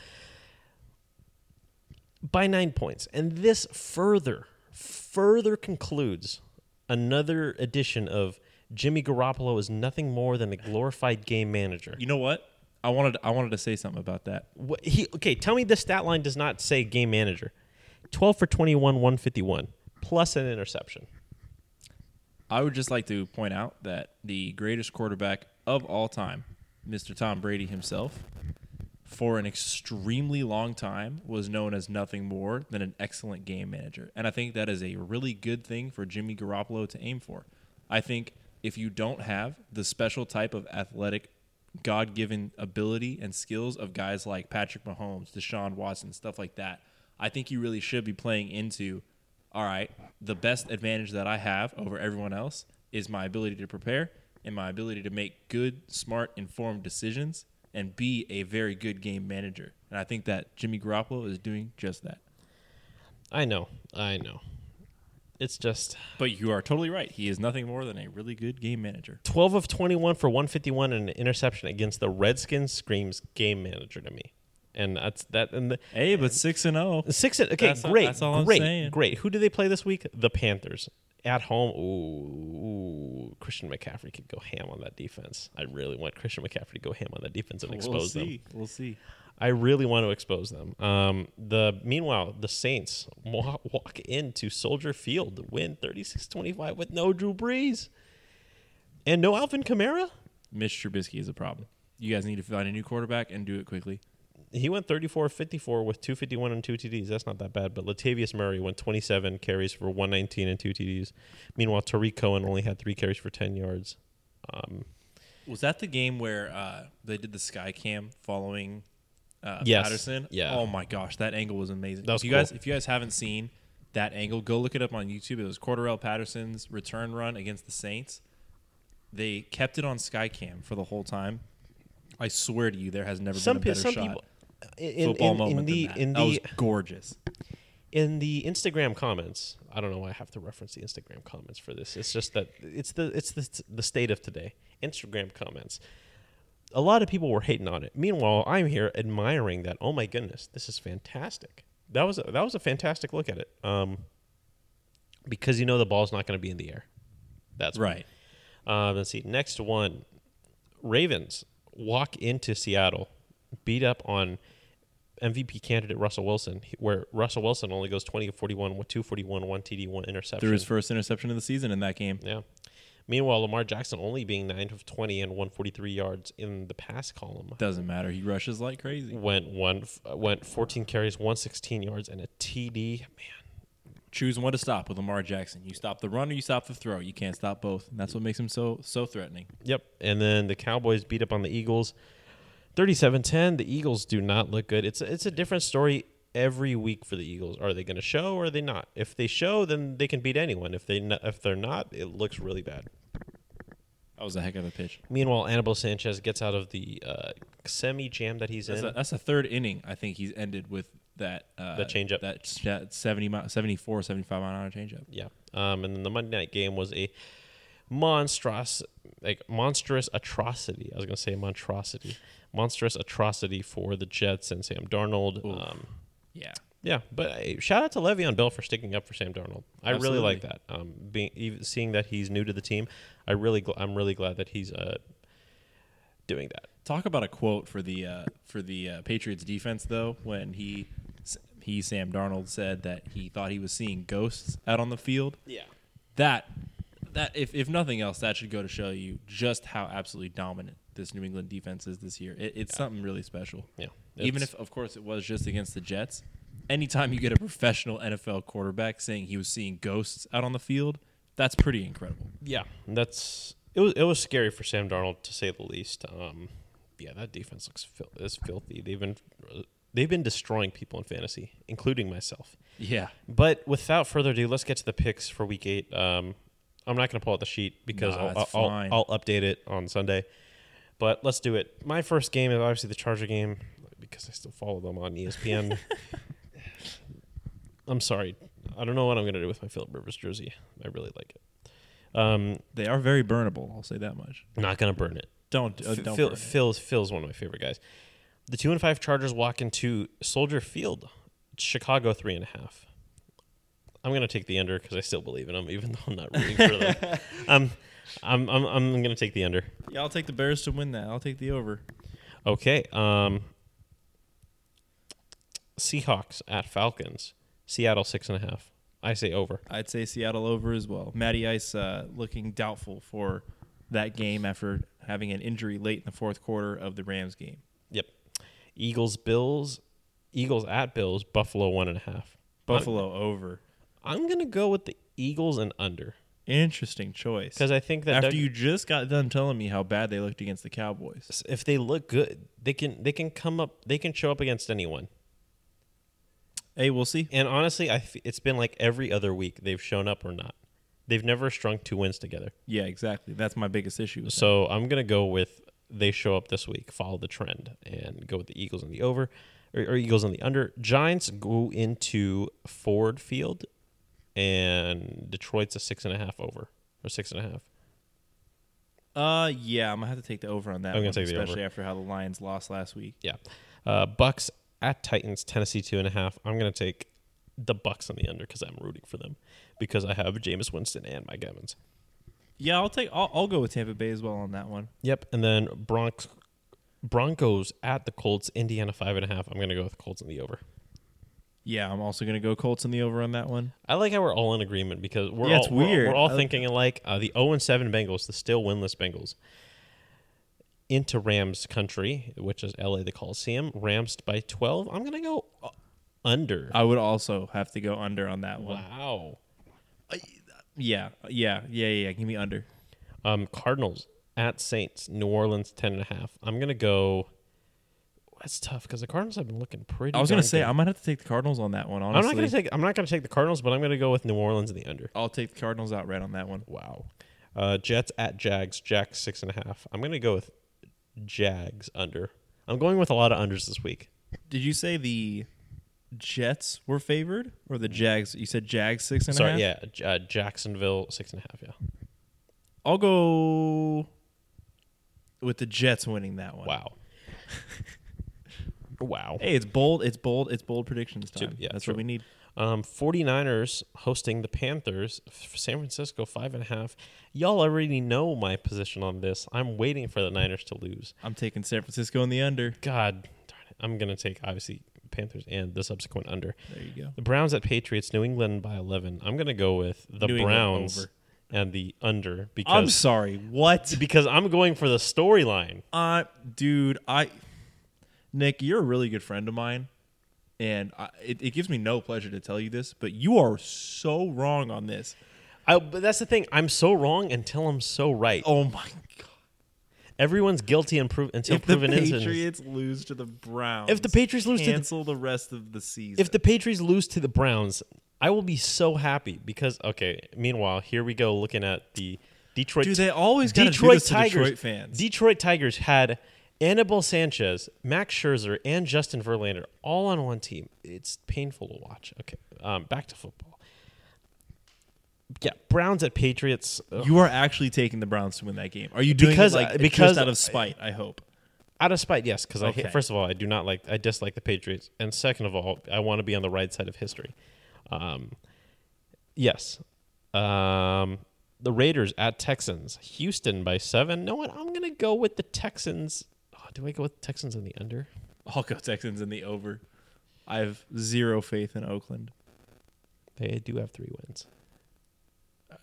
By 9 points. And this further further concludes another edition of Jimmy Garoppolo is nothing more than a glorified game manager. You know what? I wanted I wanted to say something about that. What, he okay. Tell me the stat line does not say game manager. Twelve for twenty-one, one fifty-one, plus an interception. I would just like to point out that the greatest quarterback of all time, Mr. Tom Brady himself, for an extremely long time was known as nothing more than an excellent game manager. And I think that is a really good thing for Jimmy Garoppolo to aim for. I think if you don't have the special type of athletic, God given ability and skills of guys like Patrick Mahomes, Deshaun Watson, stuff like that, I think you really should be playing into all right, the best advantage that I have over everyone else is my ability to prepare and my ability to make good, smart, informed decisions and be a very good game manager. And I think that Jimmy Garoppolo is doing just that. I know, I know. It's just But you are totally right. He is nothing more than a really good game manager. 12 of 21 for 151 and an interception against the Redskins screams game manager to me. And that's that. And the Hey, but six and oh. zero. six. Okay, That's all- great, that's all I'm great, saying. great. Who do they play this week? The Panthers at home. Ooh, ooh, Christian McCaffrey could go ham on that defense. I really want Christian McCaffrey to go ham on that defense and expose him. We'll expose them. see. We'll see. I really want to expose them. Um, the meanwhile, the Saints walk into Soldier Field, win 36-25 with no Drew Brees and no Alvin Kamara. Mitch Trubisky is a problem. You guys need to find a new quarterback and do it quickly. He went 34-54 with 251 and two TDs. That's not that bad. But Latavius Murray went 27 carries for 119 and two TDs. Meanwhile, Tarik Cohen only had three carries for 10 yards. Um, Was that the game where uh, they did the sky cam following uh, Yes. Patterson? Yeah. Oh my gosh, that angle was amazing. That was if you cool. guys, if you guys haven't seen that angle, go look it up on YouTube. It was Cordarrelle Patterson's return run against the Saints. They kept it on Skycam for the whole time. I swear to you, there has never some been a pe- better some shot people in, football in, moment in the than that. in that was gorgeous. in the Instagram comments, I don't know why I have to reference the Instagram comments for this. It's just that it's the it's the the state of today. Instagram comments. A lot of people were hating on it. Meanwhile, I'm here admiring that. Oh my goodness, this is fantastic. That was a, that was a fantastic look at it. Um, because you know the ball's not going to be in the air. That's. Right. Um, let's see. Next one, Ravens walk into Seattle, beat up on MVP candidate Russell Wilson, where Russell Wilson only goes 20 of 41 with 241, one TD, one interception. Threw his first interception of the season in that game. yeah. Meanwhile, Lamar Jackson only being 9 of 20 and 143 yards in the pass column. Doesn't matter. He rushes like crazy. Went one, uh, went 14 carries, 116 yards, and a TD. Man, Choose one to stop with Lamar Jackson. You stop the run or you stop the throw. You can't stop both. And that's what makes him so so threatening. Yep. And then the Cowboys beat up on the Eagles 37-10. The Eagles do not look good. It's a, it's a different story every week for the Eagles. Are they going to show or are they not? If they show, then they can beat anyone. If they n- if they're not, it looks really bad. That was a heck of a pitch. Meanwhile, Anibal Sanchez gets out of the uh, semi jam that he's That's in. a, that's a third inning. I think he's ended with that uh, That changeup. That, that 70 mi- 74, 75 mile an hour changeup. yeah. Um, and then the Monday night game was a monstrous like monstrous atrocity. I was going to say monstrosity. Monstrous atrocity for the Jets and Sam Darnold. Um, Yeah. Yeah, but hey, shout out to Le'Veon Bell for sticking up for Sam Darnold. I really like that. Um, being even seeing that he's new to the team, I really gl- I'm really glad that he's uh doing that. Talk about a quote for the uh, for the uh, Patriots defense though when he he Sam Darnold said that he thought he was seeing ghosts out on the field. Yeah, That that if if nothing else that should go to show you just how absolutely dominant this New England defense is this year. It, it's something really special. yeah. Even if, of course, it was just against the Jets. Anytime you get a professional NFL quarterback saying he was seeing ghosts out on the field, that's pretty incredible. yeah, that's it was it was scary for Sam Darnold to say the least. Um, yeah, that defense looks fil- is filthy. They've been they've been destroying people in fantasy, including myself. Yeah. But without further ado, let's get to the picks for week eight. Um, I'm not going to pull out the sheet because Nah, I'll, it's I'll. I'll update it on Sunday. But let's do it. My first game is obviously the Charger game because I still follow them on ESPN. I'm sorry. I don't know what I'm going to do with my Philip Rivers jersey. I really like it. Um, They are very burnable. I'll say that much. not going to burn it. Don't, uh, F- don't Phil, burn it. Phil's, Phil's one of my favorite guys. The two and five Chargers walk into Soldier Field, Chicago three and a half. I'm gonna take the under because I still believe in them, even though I'm not rooting for them. um, I'm I'm I'm gonna take the under. Yeah, I'll take the Bears to win that. I'll take the over. Okay. Um, Seahawks at Falcons. Seattle six and a half. I say over. I'd say Seattle over as well. Matty Ice uh, looking doubtful for that game after having an injury late in the fourth quarter of the Rams game. Yep. Eagles Bills. Eagles at Bills. Buffalo one and a half. Buffalo over. I'm gonna go with the Eagles and under Interesting choice. because I think that After Doug- you just got done telling me how bad they looked against the Cowboys. if they look good, they can they can come up they can show up against anyone. Hey, we'll see. And honestly, I f- it's been like every other week they've shown up or not. They've never strung two wins together. Yeah, exactly. That's my biggest issue. With So I'm gonna go with they show up this week, follow the trend, and go with the Eagles in the over or, or Eagles in the under. Giants go into Ford Field and Detroit's a six and a half over or six and a half. Uh, yeah, I'm gonna have to take the over on that. I'm gonna one, take the over. especially after how the Lions lost last week. Yeah. Uh, Bucks at Titans, Tennessee two and a half. I'm gonna take the Bucks on the under because I'm rooting for them because I have Jameis Winston and Mike Evans. Yeah, I'll take. I'll, I'll go with Tampa Bay as well on that one. Yep. And then Bronx Broncos at the Colts, Indiana five and a half. I'm gonna go with Colts in the over. Yeah, I'm also gonna go Colts in the over on that one. I like how we're all in agreement because we're Yeah, all it's we're- weird. We're, all I- thinking alike. Uh, the 0 and 7 Bengals, the still winless Bengals, into Rams country, which is LA, the Coliseum. Rams by 12. I'm gonna go uh, under. I would also have to go under on that one. wow. Yeah, yeah, yeah, yeah. Give me under. Um, Cardinals at Saints, New Orleans 10 and a half. I'm gonna go. That's tough because the Cardinals have been looking pretty. I was gonna say good. I might have to take the Cardinals on that one. Honestly, I'm not gonna take. I'm not gonna take the Cardinals, but I'm gonna go with New Orleans in the under. I'll take the Cardinals outright on that one. Wow. Uh, Jets at Jags. Jack six and a half. I'm gonna go with Jags under. I'm going with a lot of unders this week. Did you say the Jets were favored or the Jags? You said Jags six and a half. Sorry, yeah, uh, Jacksonville six and a half. Yeah. I'll go with the Jets winning that one. Wow. wow. Hey, it's bold. It's bold. It's bold predictions time. yeah, That's true. what we need. Um, 49ers hosting the Panthers. San Francisco five and a half. Y'all already know my position on this. I'm waiting for the Niners to lose. I'm taking San Francisco in the under. God darn it. I'm gonna take obviously Panthers and the subsequent under. There you go. The Browns at Patriots, New England by 11. I'm going to go with the New Browns and the under because I'm sorry. What? because I'm going for the storyline. Uh, dude, I, Nick, you're a really good friend of mine, and I, it, it gives me no pleasure to tell you this, but you are so wrong on this. I, but that's the thing. I'm so wrong until I'm so right. Oh my god! Everyone's guilty and prov- until if the proven innocent. Patriots lose to the Browns, If the Patriots lose to the- cancel the rest of the season. If the Patriots lose to the Browns, I will be so happy because okay. Meanwhile, here we go looking at the Detroit. Dude, they always do Detroit Tigers. Detroit fans. Detroit Tigers had Anibal Sanchez, Max Scherzer, and Justin Verlander all on one team. It's painful to watch. Okay, um, back to football. Yeah, Browns at Patriots. Ugh. you are actually taking the Browns to win that game. Are you doing Because- it like because- just out of spite? I hope. Out of spite, yes, because I Okay. hate, first of all I do not like I dislike the Patriots, and second of all I want to be on the right side of history. Um, yes, um, the Raiders at Texans, Houston by seven. No, what? I'm gonna go with the Texans. Do I go with Texans in the under? I'll go Texans in the over. I have zero faith in Oakland. They do have three wins,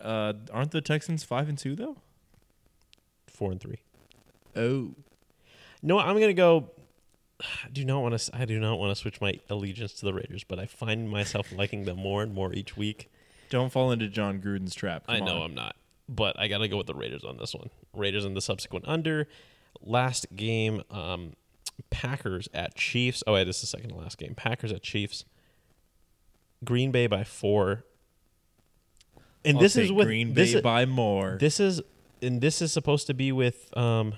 Uh, aren't the Texans five and two though? four and three. Oh, No, I'm gonna go. I do not want to. I do not want to switch my allegiance to the Raiders, but I find myself liking them more and more each week. don't fall into Jon Gruden's trap. I know on. I'm not, but I gotta go with the Raiders on this one. Raiders in the subsequent under. Last game, um, Packers at Chiefs. Oh, yeah, this is the second to last game. Packers at Chiefs. Green Bay by four. And I'll this is with Green this Bay is, by more. this is and this is supposed to be with um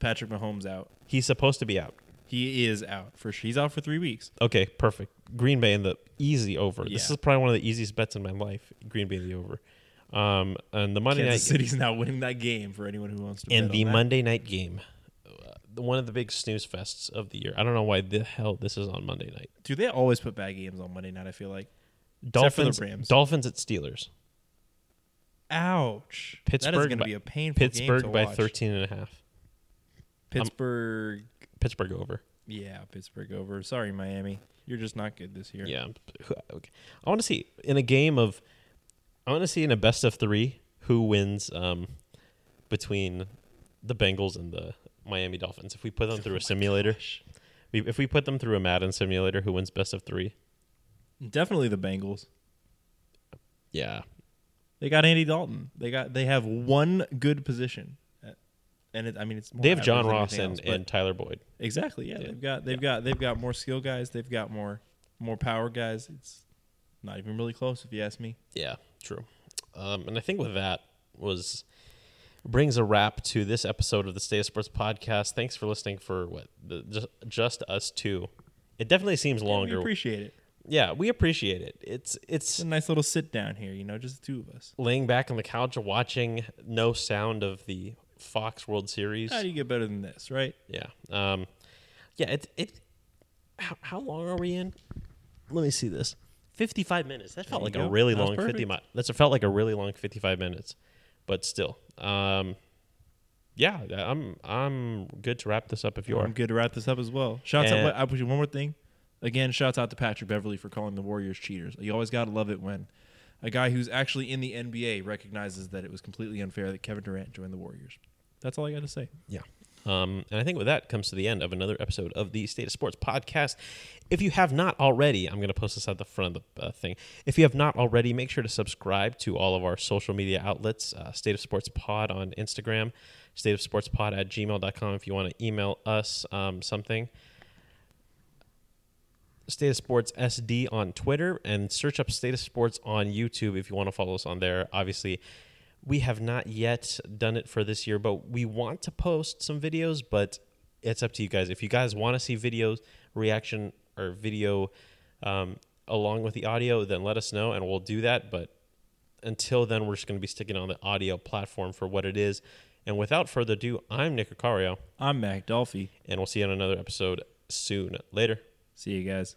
Patrick Mahomes out. he's supposed to be out. He is out for sure. He's out for three weeks. Okay, perfect. Green Bay in the easy over. This is probably one of the easiest bets in my life. Green Bay in the over. Um, and the Monday Kansas night City's now winning that game for anyone who wants to. and the. Monday night game, one of the big snooze fests of the year. I don't know why the hell this is on Monday night. Do they always put bad games on Monday night. I feel like. Dolphins, Rams. Dolphins at Steelers. Ouch. Pittsburgh going to be a painful game Pittsburgh by watch. 13 and a half. Pittsburgh. Pittsburgh over. yeah, Pittsburgh over. Sorry, Miami. You're just not good this year. Yeah. Okay. I want to see in a game of, I want to see in a best of three who wins um, between the Bengals and the Miami Dolphins. If we put them through a simulator, we, if we put them through a Madden simulator, who wins best of three? Definitely the Bengals. Yeah. They got Andy Dalton. They got. They have one good position, Uh, and it, I mean it's. more They have John Ross and, else, and Tyler Boyd. exactly. Yeah, Yeah. they've got. They've got. They've got more skill guys. They've got more. More power guys. It's not even really close, if you ask me. Yeah, true. Um, and I think with that was brings a wrap to this episode of the State of Sports podcast. Thanks for listening for what the, just, just us two. It definitely seems Yeah, longer. we appreciate it. yeah, we appreciate it. It's It's it's a nice little sit down here, you know, just the two of us. laying back on the couch watching no sound of the Fox World Series. How do you get better than this, right? Yeah. Um, yeah. It it. How, how long are we in? Let me see this. Fifty-five minutes. That felt There like a go. really That long fifty. Mi- that's felt like a really long fifty-five minutes, but still. Um, yeah, I'm I'm good to wrap this up if you are. I'm good to wrap this up as well. Shouts And- out. I put you one more thing. Again, shouts out to Patrick Beverley for calling the Warriors cheaters. You always gotta love it when a guy who's actually in the NBA recognizes that it was completely unfair that Kevin Durant joined the Warriors. That's all I got to say. Yeah. Um, and I think with that comes to the end of another episode of the State of Sports podcast. If you have not already, I'm going to post this at the front of the uh, thing. If you have not already, make sure to subscribe to all of our social media outlets uh, State of Sports Pod on Instagram, State of Sports Pod at gmail.com if you want to email us um, something. State of Sports SD on Twitter and search up State of Sports on YouTube if you want to follow us on there. Obviously, we have not yet done it for this year, but we want to post some videos, but it's up to you guys. If you guys want to see videos, reaction, or video um, along with the audio, then let us know and we'll do that. But until then, we're just going to be sticking on the audio platform for what it is. And without further ado, I'm Nick Acario, I'm Mac Dolphy. and we'll see you on another episode soon. Later. See you guys.